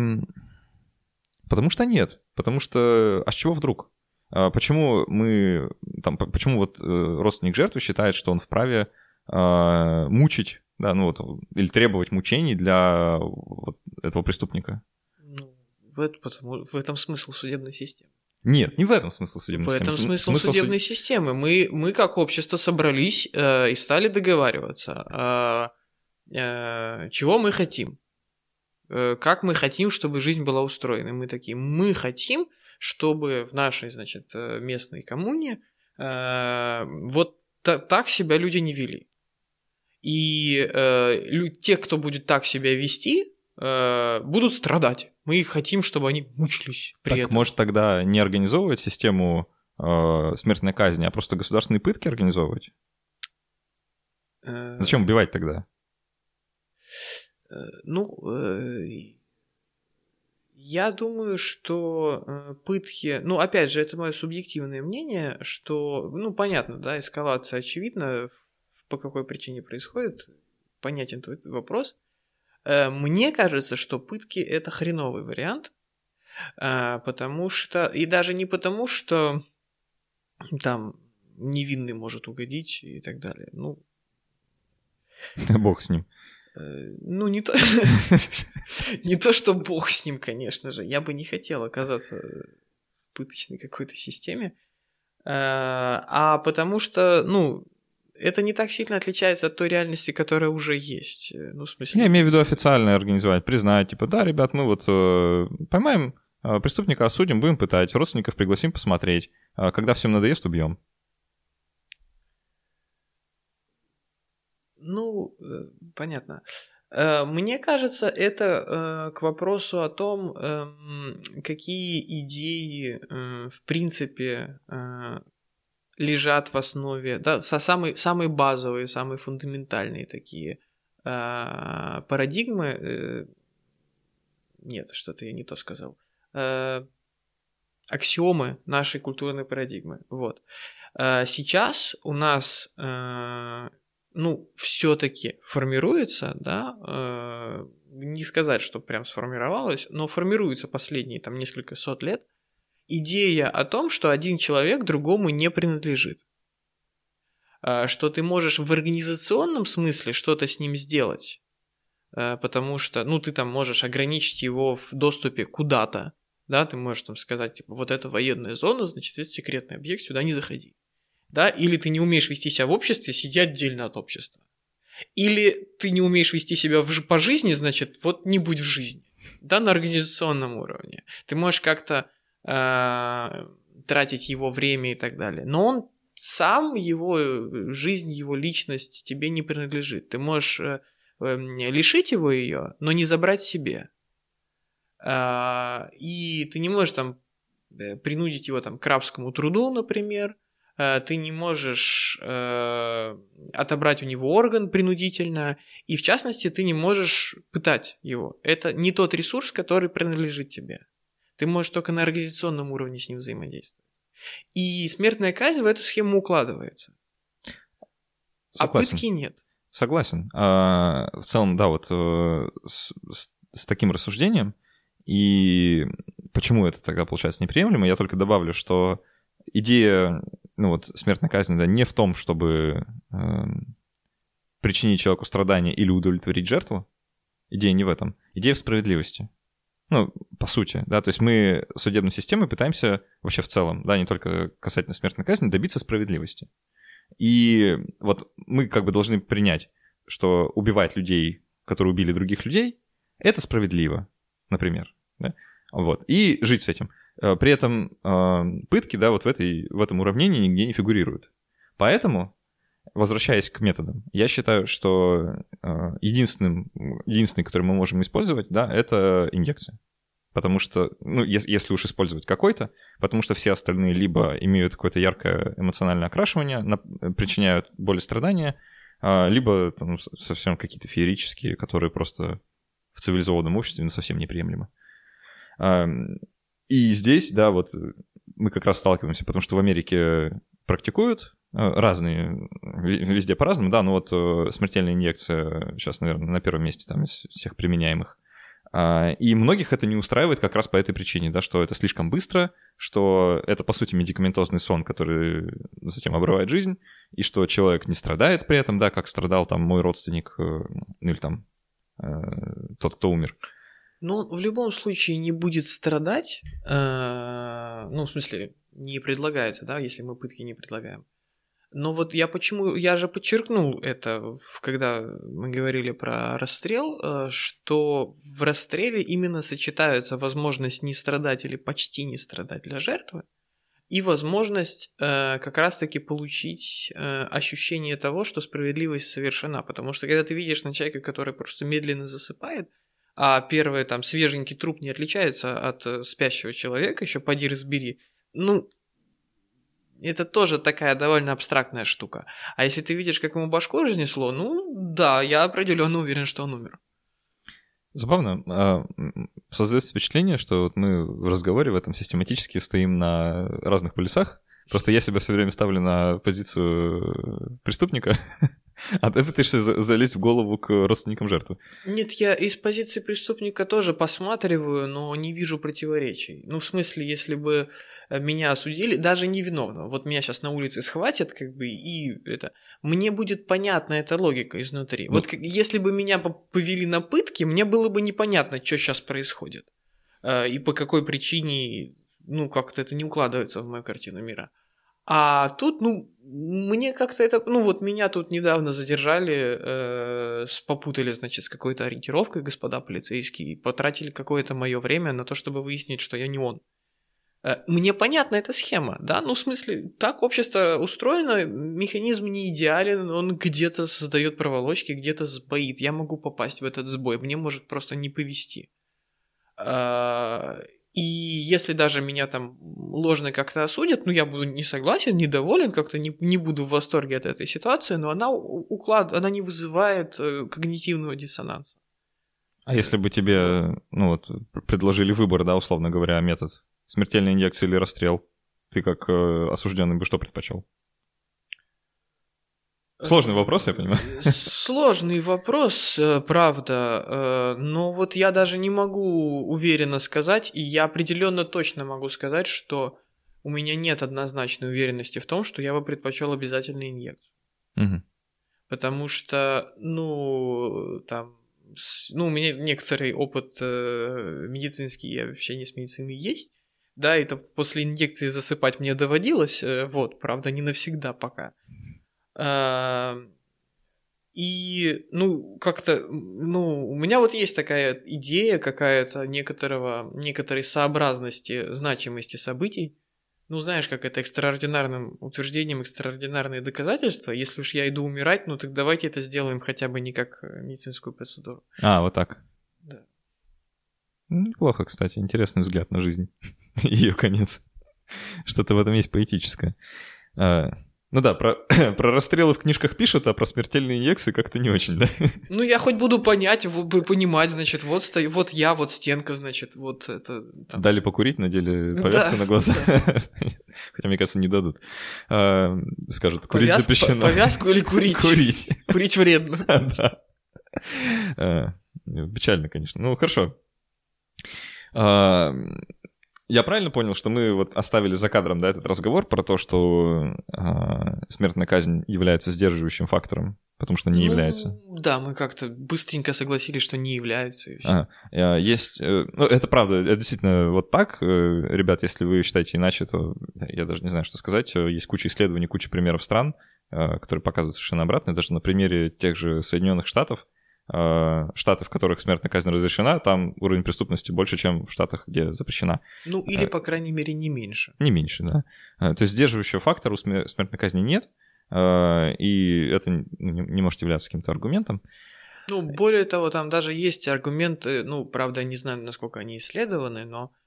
S1: Потому что нет. Потому что... А с чего вдруг? А почему мы... Там, почему вот э, родственник жертвы считает, что он вправе э, мучить, да, ну вот, или требовать мучений для вот этого преступника?
S2: Ну, в, это, потому, в этом смысл судебной системы.
S1: Нет, не в этом смысл судебной
S2: в системы. В этом смысл, смысл судебной суд... системы. Мы, мы как общество собрались э, и стали договариваться. Э, э, чего мы хотим? Э, как мы хотим, чтобы жизнь была устроена. Мы такие, мы хотим, чтобы в нашей, значит, э, местной коммуне э, вот так себя люди не вели. И э, те, кто будет так себя вести, э, будут страдать. Мы хотим, чтобы они мучились при
S1: так,
S2: этом.
S1: может тогда не организовывать систему э, смертной казни, а просто государственные пытки организовывать? Э... Зачем убивать тогда?
S2: Э, ну, э, я думаю, что э, пытки, ну, опять же, это мое субъективное мнение, что, ну, понятно, да, эскалация очевидна, по какой причине происходит, понятен твой вопрос. Мне кажется, что пытки это хреновый вариант, потому что, и даже не потому, что там невинный может угодить и так далее. Ну,
S1: Бог с ним.
S2: Э, ну, не то... не то, что бог с ним, конечно же. Я бы не хотел оказаться в пыточной какой-то системе. Э, а потому что, ну, это не так сильно отличается от той реальности, которая уже есть. Э, ну, в смысле...
S1: Я имею в виду официально организовать, признать, типа, да, ребят, мы вот э, поймаем э, преступника, осудим, будем пытать, родственников пригласим посмотреть. Э, когда всем надоест, убьем.
S2: Ну, э, понятно. Э, мне кажется, это э, к вопросу о том, эм, какие идеи, в принципе, лежат в основе, да, самые, самые базовые, самые фундаментальные такие парадигмы. Нет, что-то я не то сказал. Аксиомы нашей культурной парадигмы. Вот. Сейчас у нас ну, все-таки формируется, да, э, не сказать, что прям сформировалось, но формируется последние там несколько сот лет идея о том, что один человек другому не принадлежит. Э, что ты можешь в организационном смысле что-то с ним сделать, э, потому что, ну, ты там можешь ограничить его в доступе куда-то, да, ты можешь там сказать, типа, вот это военная зона, значит, это секретный объект, сюда не заходи да, или ты не умеешь вести себя в обществе, сиди отдельно от общества. Или ты не умеешь вести себя в, по жизни, значит, вот не будь в жизни, да, на организационном уровне. Ты можешь как-то э, тратить его время и так далее. Но он сам, его э, жизнь, его личность тебе не принадлежит. Ты можешь э, э, лишить его ее, но не забрать себе. А, и ты не можешь там э, принудить его там к рабскому труду, например, Э, ты не можешь э, отобрать у него орган принудительно, и в частности ты не можешь пытать его. Это не тот ресурс, который принадлежит тебе. Ты можешь только на организационном уровне с ним взаимодействовать. И смертная казнь в эту схему укладывается. А Согласен. А пытки нет.
S1: Согласен. А, в целом, да, вот э, с, с, с таким рассуждением, и почему это тогда получается неприемлемо, я только добавлю, что идея ну вот смертная казнь, да, не в том, чтобы э, причинить человеку страдания или удовлетворить жертву. Идея не в этом. Идея в справедливости. Ну, по сути, да, то есть мы судебной системой пытаемся вообще в целом, да, не только касательно смертной казни, добиться справедливости. И вот мы как бы должны принять, что убивать людей, которые убили других людей, это справедливо, например, да? вот, и жить с этим. Э, при этом э, пытки, да, вот в, этой, в этом уравнении нигде не фигурируют. Поэтому, возвращаясь к методам, я считаю, что э, единственным, единственный, который мы можем использовать, да, это инъекция. Потому что, ну, если уж использовать какой-то, потому что все остальные либо имеют какое-то яркое эмоциональное окрашивание, причиняют боль и страдания, либо там, совсем какие-то феерические, которые просто в цивилизованном обществе ну, совсем неприемлемы. И здесь, да, вот мы как раз сталкиваемся, потому что в Америке практикуют разные, везде по-разному, да, но вот э, смертельная инъекция сейчас, наверное, на первом месте там из всех применяемых. А, и многих это не устраивает как раз по этой причине, да, что это слишком быстро, что это, по сути, медикаментозный сон, который затем обрывает жизнь, и что человек не страдает при этом, да, как страдал там мой родственник, ну или там тот, кто умер.
S2: Ну, в любом случае не будет страдать, э, ну, в смысле, не предлагается, да, если мы пытки не предлагаем. Но вот я почему, я же подчеркнул это, когда мы говорили про расстрел, э, что в расстреле именно сочетаются возможность не страдать или почти не страдать для жертвы, и возможность э, как раз-таки получить э, ощущение того, что справедливость совершена. Потому что когда ты видишь на человека, который просто медленно засыпает, а первый там свеженький труп не отличается от спящего человека, еще поди разбери. Ну, это тоже такая довольно абстрактная штука. А если ты видишь, как ему башку разнесло, ну да, я определенно уверен, что он умер.
S1: Забавно. А, создается впечатление, что вот мы в разговоре в этом систематически стоим на разных полюсах. Просто я себя все время ставлю на позицию преступника, А ты пытаешься залезть в голову к родственникам жертвы?
S2: Нет, я из позиции преступника тоже посматриваю, но не вижу противоречий. Ну, в смысле, если бы э, меня осудили, даже невиновно, вот меня сейчас на улице схватят, как бы, и это, мне будет понятна эта логика изнутри. Вот, вот если бы меня повели на пытки, мне было бы непонятно, что сейчас происходит. Э, и по какой причине, ну, как-то это не укладывается в мою картину мира. А тут, ну, мне как-то это, ну вот меня тут недавно задержали, э, попутали, значит, с какой-то ориентировкой господа полицейские, и потратили какое-то мое время на то, чтобы выяснить, что я не он. Э, мне понятна эта схема, да, ну в смысле, так общество устроено, механизм не идеален, он где-то создает проволочки, где-то сбоит, я могу попасть в этот сбой, мне может просто не повести. Э, и если даже меня там ложно как-то осудят, ну я буду не согласен, недоволен, как-то не, не буду в восторге от этой ситуации, но она уклад, она не вызывает э, когнитивного диссонанса.
S1: А если бы тебе, ну вот, предложили выбор, да, условно говоря, метод смертельная инъекция или расстрел, ты как э, осужденный бы что предпочел? Сложный вопрос, я понимаю.
S2: Сложный вопрос, э, правда. Э, но вот я даже не могу уверенно сказать, и я определенно точно могу сказать, что у меня нет однозначной уверенности в том, что я бы предпочел обязательно инъекцию. Угу. Потому что, ну, там, ну, у меня некоторый опыт э, медицинский, я вообще не с медициной есть. Да, это после инъекции засыпать мне доводилось, э, вот, правда, не навсегда пока. И, ну, как-то, ну, у меня вот есть такая идея какая-то некоторого, некоторой сообразности, значимости событий. Ну, знаешь, как это экстраординарным утверждением, экстраординарные доказательства. Если уж я иду умирать, ну так давайте это сделаем хотя бы не как э, медицинскую процедуру.
S1: А, вот так.
S2: Да.
S1: Неплохо, кстати, интересный взгляд на жизнь. Ее конец. Что-то в этом есть поэтическое. А, ну да, про, про расстрелы в книжках пишут, а про смертельные инъекции как-то не очень, да?
S2: Ну, я хоть буду понять, понимать, значит, вот, стою, вот я, вот стенка, значит, вот это...
S1: Там. Дали покурить, надели повязку да, на глаза. Да. Хотя, мне кажется, не дадут. А, скажут, курить Повяз... запрещено.
S2: Повязку или курить?
S1: Курить.
S2: Курить вредно.
S1: Да. А, печально, конечно. Ну, хорошо. А, я правильно понял, что мы вот оставили за кадром да, этот разговор про то, что э, смертная казнь является сдерживающим фактором, потому что не ну, является?
S2: Да, мы как-то быстренько согласились, что не является.
S1: А, есть, э, ну это правда, это действительно вот так. Ребят, если вы считаете иначе, то я даже не знаю, что сказать. Есть куча исследований, куча примеров стран, которые показывают совершенно обратно. Даже на примере тех же Соединенных Штатов, штаты, в которых смертная казнь разрешена, там уровень преступности больше, чем в штатах, где запрещена.
S2: Ну, или, э, по крайней мере, не меньше.
S1: Не меньше, да. Э, то есть сдерживающего фактора у смертной казни нет, и это не может являться каким-то аргументом.
S2: Ну, более того, там даже есть аргументы, ну, правда, не знаю, насколько они исследованы, но Э,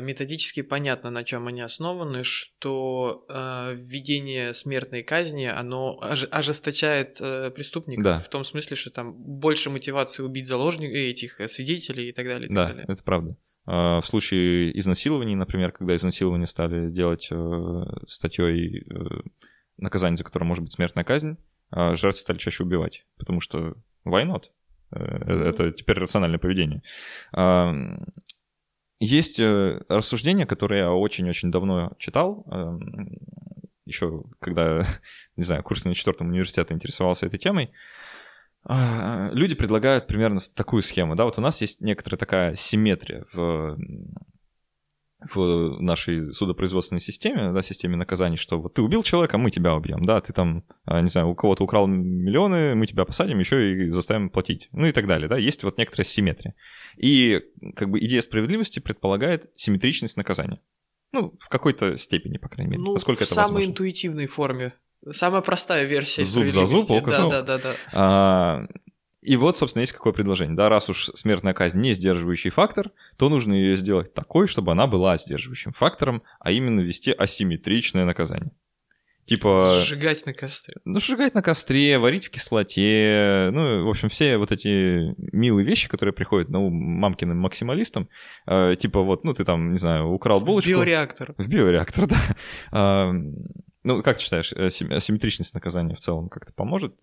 S2: методически понятно, на чем они основаны, что э, введение смертной казни, оно ож- ожесточает э, преступников да. в том смысле, что там больше мотивации убить заложников, э, этих э, свидетелей и так далее. И
S1: да,
S2: так далее.
S1: это правда. В случае изнасилований, например, когда изнасилование стали делать э, статьей э, наказание, за которое может быть смертная казнь, э, жертв стали чаще убивать, потому что why not? Это теперь рациональное поведение. Есть э, рассуждение, которое я очень-очень давно читал, эм, еще когда, не знаю, курс на четвертом университете интересовался этой темой. А, люди предлагают примерно такую схему, да, вот у нас есть некоторая такая симметрия в в нашей судопроизводственной системе, да, системе наказаний, что вот ты убил человека, мы тебя убьем, да, ты там, а, не знаю, у кого-то украл миллионы, мы тебя посадим, еще и заставим платить, ну и так далее, да, есть вот некоторая симметрия. И как бы идея справедливости предполагает симметричность наказания. Ну, в какой-то степени, по крайней мере,
S2: ну,
S1: насколько
S2: в это самой возможно. интуитивной форме. Самая простая версия
S1: Зуб за зуб, око
S2: да, да, да, да.
S1: А, и вот, собственно, есть какое предложение. Да, раз уж смертная казнь не сдерживающий фактор, то нужно ее сделать такой, чтобы она была сдерживающим фактором, а именно вести асимметричное наказание. Типа...
S2: Сжигать на костре.
S1: Ну, сжигать на костре, варить в кислоте. Ну, в общем, все вот эти милые вещи, которые приходят на ум мамкиным максималистам. Э, типа вот, ну, ты там, не знаю, украл булочку.
S2: В биореактор.
S1: В биореактор, да. Э, ну, как ты считаешь, асимметричность наказания в целом как-то поможет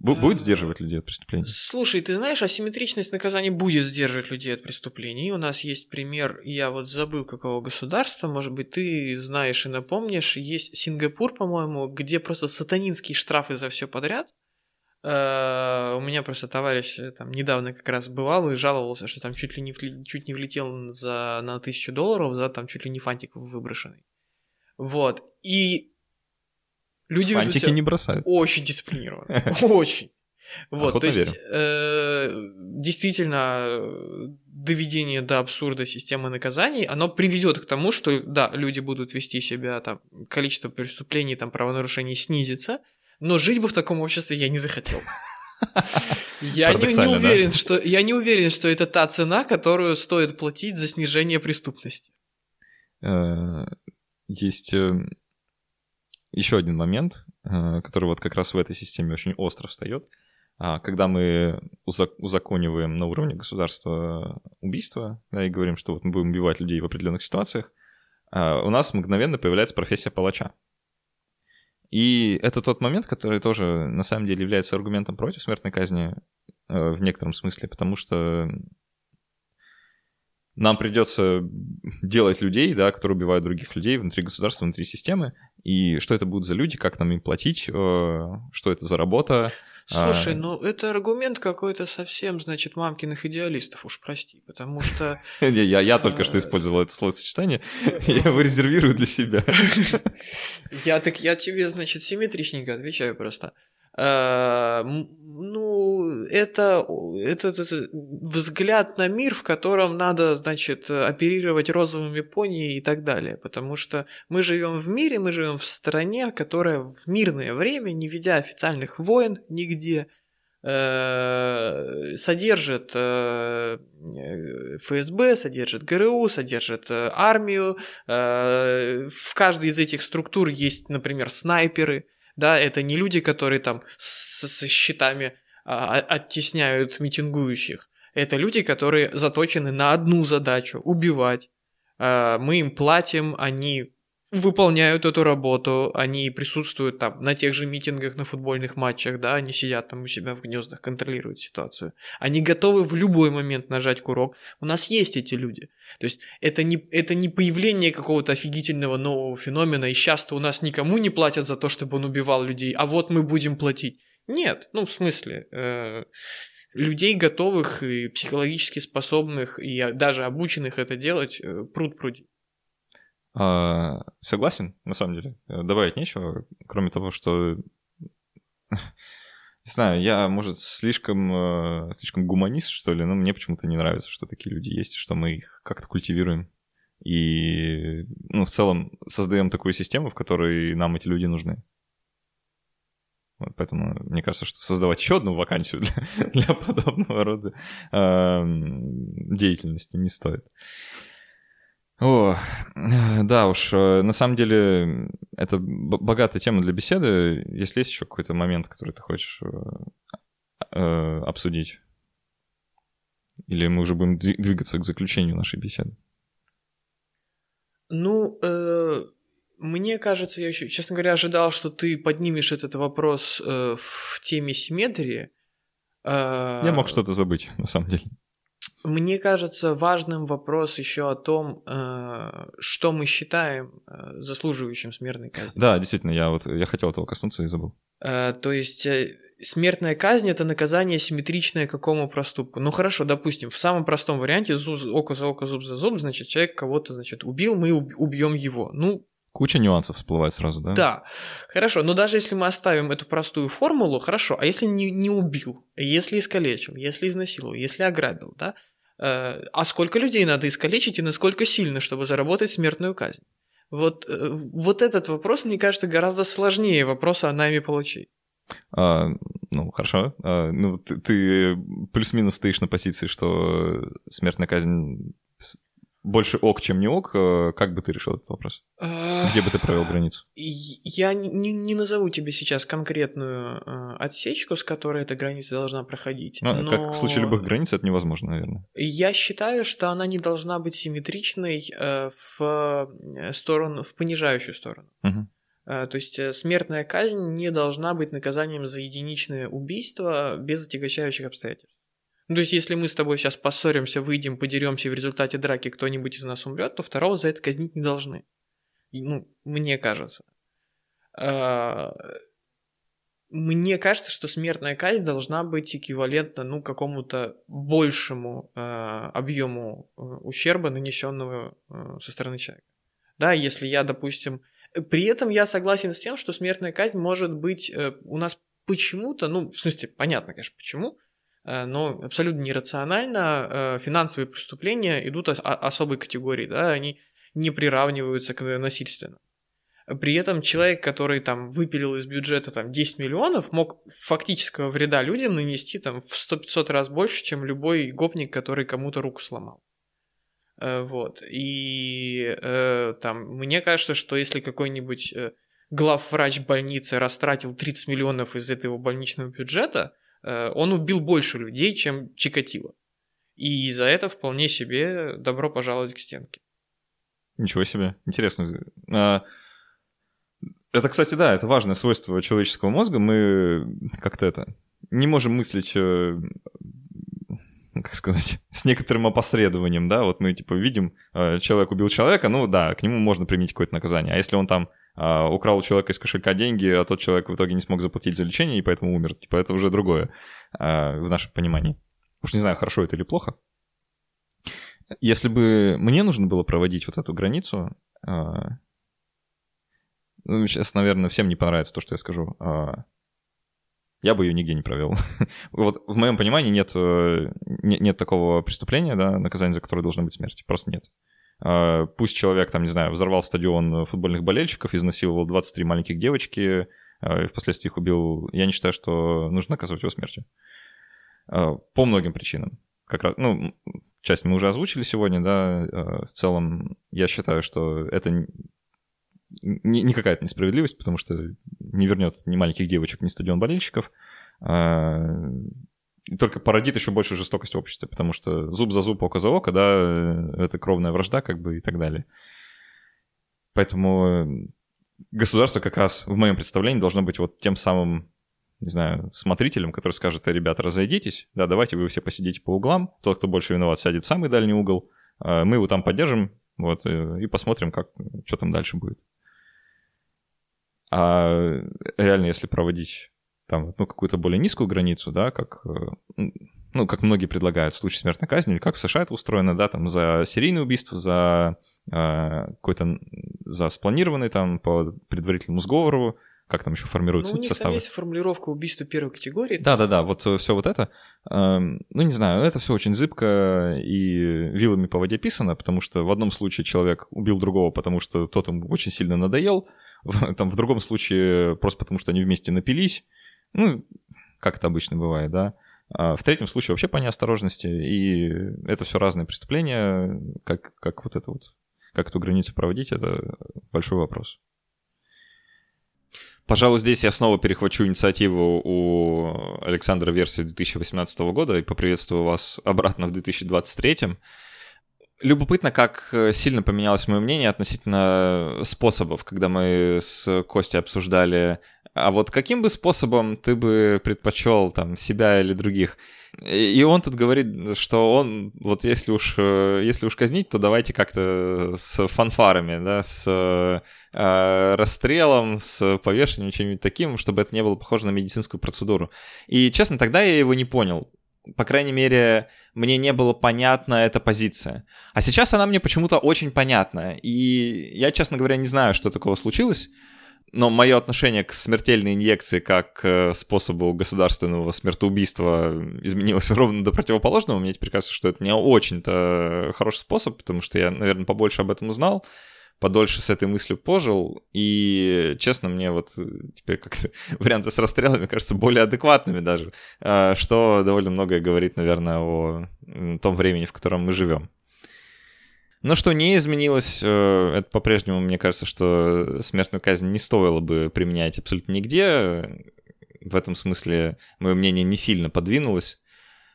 S1: Будет э, сдерживать людей от преступлений?
S2: Слушай, ты знаешь, асимметричность наказания будет сдерживать людей от преступлений. У нас есть пример, я вот забыл какого государства, может быть, ты знаешь и напомнишь, есть Сингапур, по-моему, где просто сатанинские штрафы за все подряд. Uh, у меня просто товарищ э, там недавно как раз бывал и жаловался, что там чуть ли не, чуть не влетел за... на тысячу долларов за там чуть ли не фантик выброшенный. Вот. И Люди
S1: Фантики не бросают.
S2: Очень дисциплинированно. Очень. Вот, то есть, э, действительно, доведение до абсурда системы наказаний, оно приведет к тому, что, да, люди будут вести себя, там, количество преступлений, там, правонарушений снизится, но жить бы в таком обществе я не захотел. Я не, не уверен, да? что я не уверен, что это та цена, которую стоит платить за снижение преступности.
S1: Э, есть э, еще один момент, э, который вот как раз в этой системе очень остро встает. А, когда мы узакониваем на уровне государства убийство, да, и говорим, что вот мы будем убивать людей в определенных ситуациях, а, у нас мгновенно появляется профессия палача. И это тот момент, который тоже на самом деле является аргументом против смертной казни э, в некотором смысле, потому что нам придется делать людей, да, которые убивают других людей внутри государства, внутри системы, и что это будут за люди, как нам им платить, э, что это за работа.
S2: Слушай, а... ну это аргумент какой-то совсем, значит, мамкиных идеалистов, уж прости, потому что...
S1: Я, я только что использовал это словосочетание, я его резервирую для себя.
S2: Я так, я тебе, значит, симметричненько отвечаю просто. А, ну, это, это, это взгляд на мир, в котором надо, значит, оперировать розовыми пони и так далее. Потому что мы живем в мире, мы живем в стране, которая в мирное время, не ведя официальных войн нигде, э, содержит э, ФСБ, содержит ГРУ, содержит э, армию. Э, в каждой из этих структур есть, например, снайперы. Да, это не люди, которые там с, с щитами а, оттесняют митингующих. Это люди, которые заточены на одну задачу – убивать. А, мы им платим, они выполняют эту работу, они присутствуют там на тех же митингах, на футбольных матчах, да, они сидят там у себя в гнездах, контролируют ситуацию. Они готовы в любой момент нажать курок. У нас есть эти люди. То есть это не, это не появление какого-то офигительного нового феномена, и сейчас-то у нас никому не платят за то, чтобы он убивал людей, а вот мы будем платить. Нет, ну в смысле, э, людей готовых и психологически способных и даже обученных это делать э, пруд пруди.
S1: А, согласен, на самом деле. Э, добавить нечего, кроме того, что... Не знаю, я, может, слишком, э, слишком гуманист, что ли, но мне почему-то не нравится, что такие люди есть, что мы их как-то культивируем. И, ну, в целом создаем такую систему, в которой нам эти люди нужны. Вот поэтому мне кажется, что создавать еще одну вакансию для, для подобного рода э, деятельности не стоит. О, да уж, э, на самом деле это богатая тема для беседы. Если есть еще какой-то момент, который ты хочешь э, э, обсудить? Или мы уже будем двигаться к заключению нашей беседы?
S2: Ну, э, мне кажется, я еще, честно говоря, ожидал, что ты поднимешь этот вопрос э, в теме симметрии.
S1: Э, я мог что-то забыть, на самом деле.
S2: Мне кажется важным вопрос еще о том, э, что мы считаем э, заслуживающим смертной казни.
S1: Да, действительно, я вот я хотел этого коснуться и забыл.
S2: Э, то есть смертная казнь это наказание симметричное какому проступку. Ну хорошо, допустим, в самом простом варианте зуб, око за око, зуб за зуб, значит человек кого-то значит убил, мы убьем его. Ну
S1: Куча нюансов всплывает сразу, да?
S2: Да. Хорошо, но даже если мы оставим эту простую формулу, хорошо, а если не, не убил, если искалечил, если изнасиловал, если ограбил, да? Э, а сколько людей надо искалечить и насколько сильно, чтобы заработать смертную казнь? Вот, э, вот этот вопрос, мне кажется, гораздо сложнее вопроса о найме палачей.
S1: А, ну, хорошо. А, ну, ты, ты плюс-минус стоишь на позиции, что смертная казнь больше ок, чем не ок, э, как бы ты решил этот вопрос? Где бы ты провел границу?
S2: Я не, не назову тебе сейчас конкретную э, отсечку, с которой эта граница должна проходить.
S1: Ну, но... как в случае любых границ, это невозможно, наверное.
S2: Я считаю, что она не должна быть симметричной э, в сторону, в понижающую сторону.
S1: Угу.
S2: То есть смертная казнь не должна быть наказанием за единичное убийство без отягощающих обстоятельств. Ну, то есть, если мы с тобой сейчас поссоримся, выйдем, подеремся, и в результате драки кто-нибудь из нас умрет, то второго за это казнить не должны. Ну, мне кажется. А, мне кажется, что смертная казнь должна быть эквивалентна, ну, какому-то большему э, объему э, ущерба, нанесенного э, со стороны человека. Да, если я, допустим... При этом я согласен с тем, что смертная казнь может быть э, у нас почему-то, ну, в смысле, понятно, конечно, почему, но абсолютно нерационально э, финансовые преступления идут особой категории, да, они не приравниваются к насильственным. При этом человек, который там выпилил из бюджета там 10 миллионов, мог фактического вреда людям нанести там в 100-500 раз больше, чем любой гопник, который кому-то руку сломал. Э, вот. И э, там, мне кажется, что если какой-нибудь э, главврач больницы растратил 30 миллионов из этого больничного бюджета, Э, он убил больше людей, чем Чикатило. И за это вполне себе добро пожаловать к стенке.
S1: Ничего себе, интересно. А, это, кстати, да, это важное свойство человеческого мозга. Мы как-то это не можем мыслить, э, как сказать, с некоторым опосредованием, да, вот мы типа видим, э, человек убил человека, ну да, к нему можно применить какое-то наказание. А если он там украл у человека из кошелька деньги, а тот человек в итоге не смог заплатить за лечение и поэтому умер. Типа это уже другое а, в нашем понимании. Уж не знаю, хорошо это или плохо. Если бы мне нужно было проводить вот эту границу, а, ну, сейчас, наверное, всем не понравится то, что я скажу. Я бы ее нигде не провел. вот в моем понимании нет, э, нет, нет такого преступления, да, наказания за которое должна быть смерть. Просто нет. Пусть человек, там, не знаю, взорвал стадион футбольных болельщиков, изнасиловал 23 маленьких девочки, и впоследствии их убил, я не считаю, что нужно наказывать его смертью. По многим причинам. Как раз, ну, часть мы уже озвучили сегодня, да, в целом я считаю, что это не, не какая-то несправедливость, потому что не вернет ни маленьких девочек, ни стадион болельщиков, а, и только породит еще больше жестокости в обществе, потому что зуб за зуб, око за око, да, это кровная вражда, как бы, и так далее. Поэтому государство как раз, в моем представлении, должно быть вот тем самым, не знаю, смотрителем, который скажет, э, ребята, разойдитесь, да, давайте вы все посидите по углам, тот, кто больше виноват, сядет в самый дальний угол, мы его там поддержим, вот, э, и посмотрим, как, что там дальше будет. А реально, если проводить там, ну, какую-то более низкую границу, да, как, э, ну, как многие предлагают в случае смертной казни, или как в США это устроено, да, там, за серийное убийство, за э, какой-то, за спланированный там по предварительному сговору, как там еще формируются
S2: ну,
S1: составы.
S2: Там есть формулировка убийства первой категории.
S1: Да, да, да, вот э, все вот это. Э, ну, не знаю, это все очень зыбко и вилами по воде писано, потому что в одном случае человек убил другого, потому что тот ему очень сильно надоел, там в другом случае просто потому, что они вместе напились, ну, как это обычно бывает, да. А в третьем случае вообще по неосторожности, и это все разные преступления, как, как вот это вот, как эту границу проводить, это большой вопрос. Пожалуй, здесь я снова перехвачу инициативу у Александра версии 2018 года и поприветствую вас обратно в 2023. Любопытно, как э, сильно поменялось мое мнение относительно способов, когда мы с Костей обсуждали, а вот каким бы способом ты бы предпочел там себя или других? И он тут говорит, что он, вот если уж, э, если уж казнить, то давайте как-то с фанфарами, да, с э, расстрелом, с повешением, чем-нибудь таким, чтобы это не было похоже на медицинскую процедуру. И, честно, тогда я его не понял по крайней мере, мне не было понятна эта позиция. А сейчас она мне почему-то очень понятна. И я, честно говоря, не знаю, что такого случилось. Но мое отношение к смертельной инъекции как к способу государственного смертоубийства изменилось ровно до противоположного. Мне теперь кажется, что это не очень-то хороший способ, потому что я, наверное, побольше об этом узнал подольше с этой мыслью пожил, и, честно, мне вот э, теперь как-то варианты с расстрелами кажутся более адекватными даже, а, что довольно многое говорит, наверное, о том времени, в котором мы живем. Но что не изменилось, э, это по-прежнему, мне кажется, что смертную казнь не стоило бы применять абсолютно нигде. В этом смысле мое мнение не сильно подвинулось.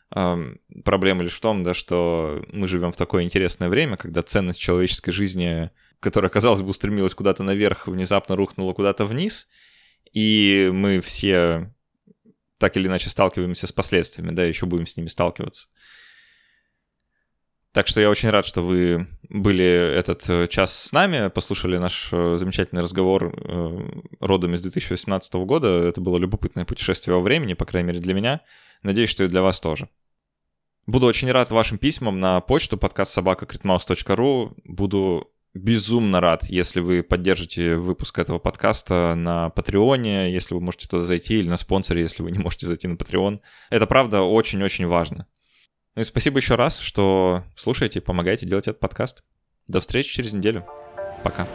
S1: Проблема лишь в том, да, что мы живем в такое интересное время, когда ценность человеческой жизни которая, казалось бы, устремилась куда-то наверх, внезапно рухнула куда-то вниз, и мы все так или иначе сталкиваемся с последствиями, да, еще будем с ними сталкиваться. Так что я очень рад, что вы были этот э, час с нами, послушали наш э, замечательный разговор э, родом из 2018 года. Это было любопытное путешествие во времени, по крайней мере для меня. Надеюсь, что и для вас тоже. Буду очень рад вашим письмам на почту подкаст собака Буду безумно рад, если вы поддержите выпуск этого подкаста на Патреоне, если вы можете туда зайти, или на спонсоре, если вы не можете зайти на Patreon. Это правда очень-очень важно. Ну и спасибо еще раз, что слушаете, помогаете делать этот подкаст. До встречи через неделю. Пока.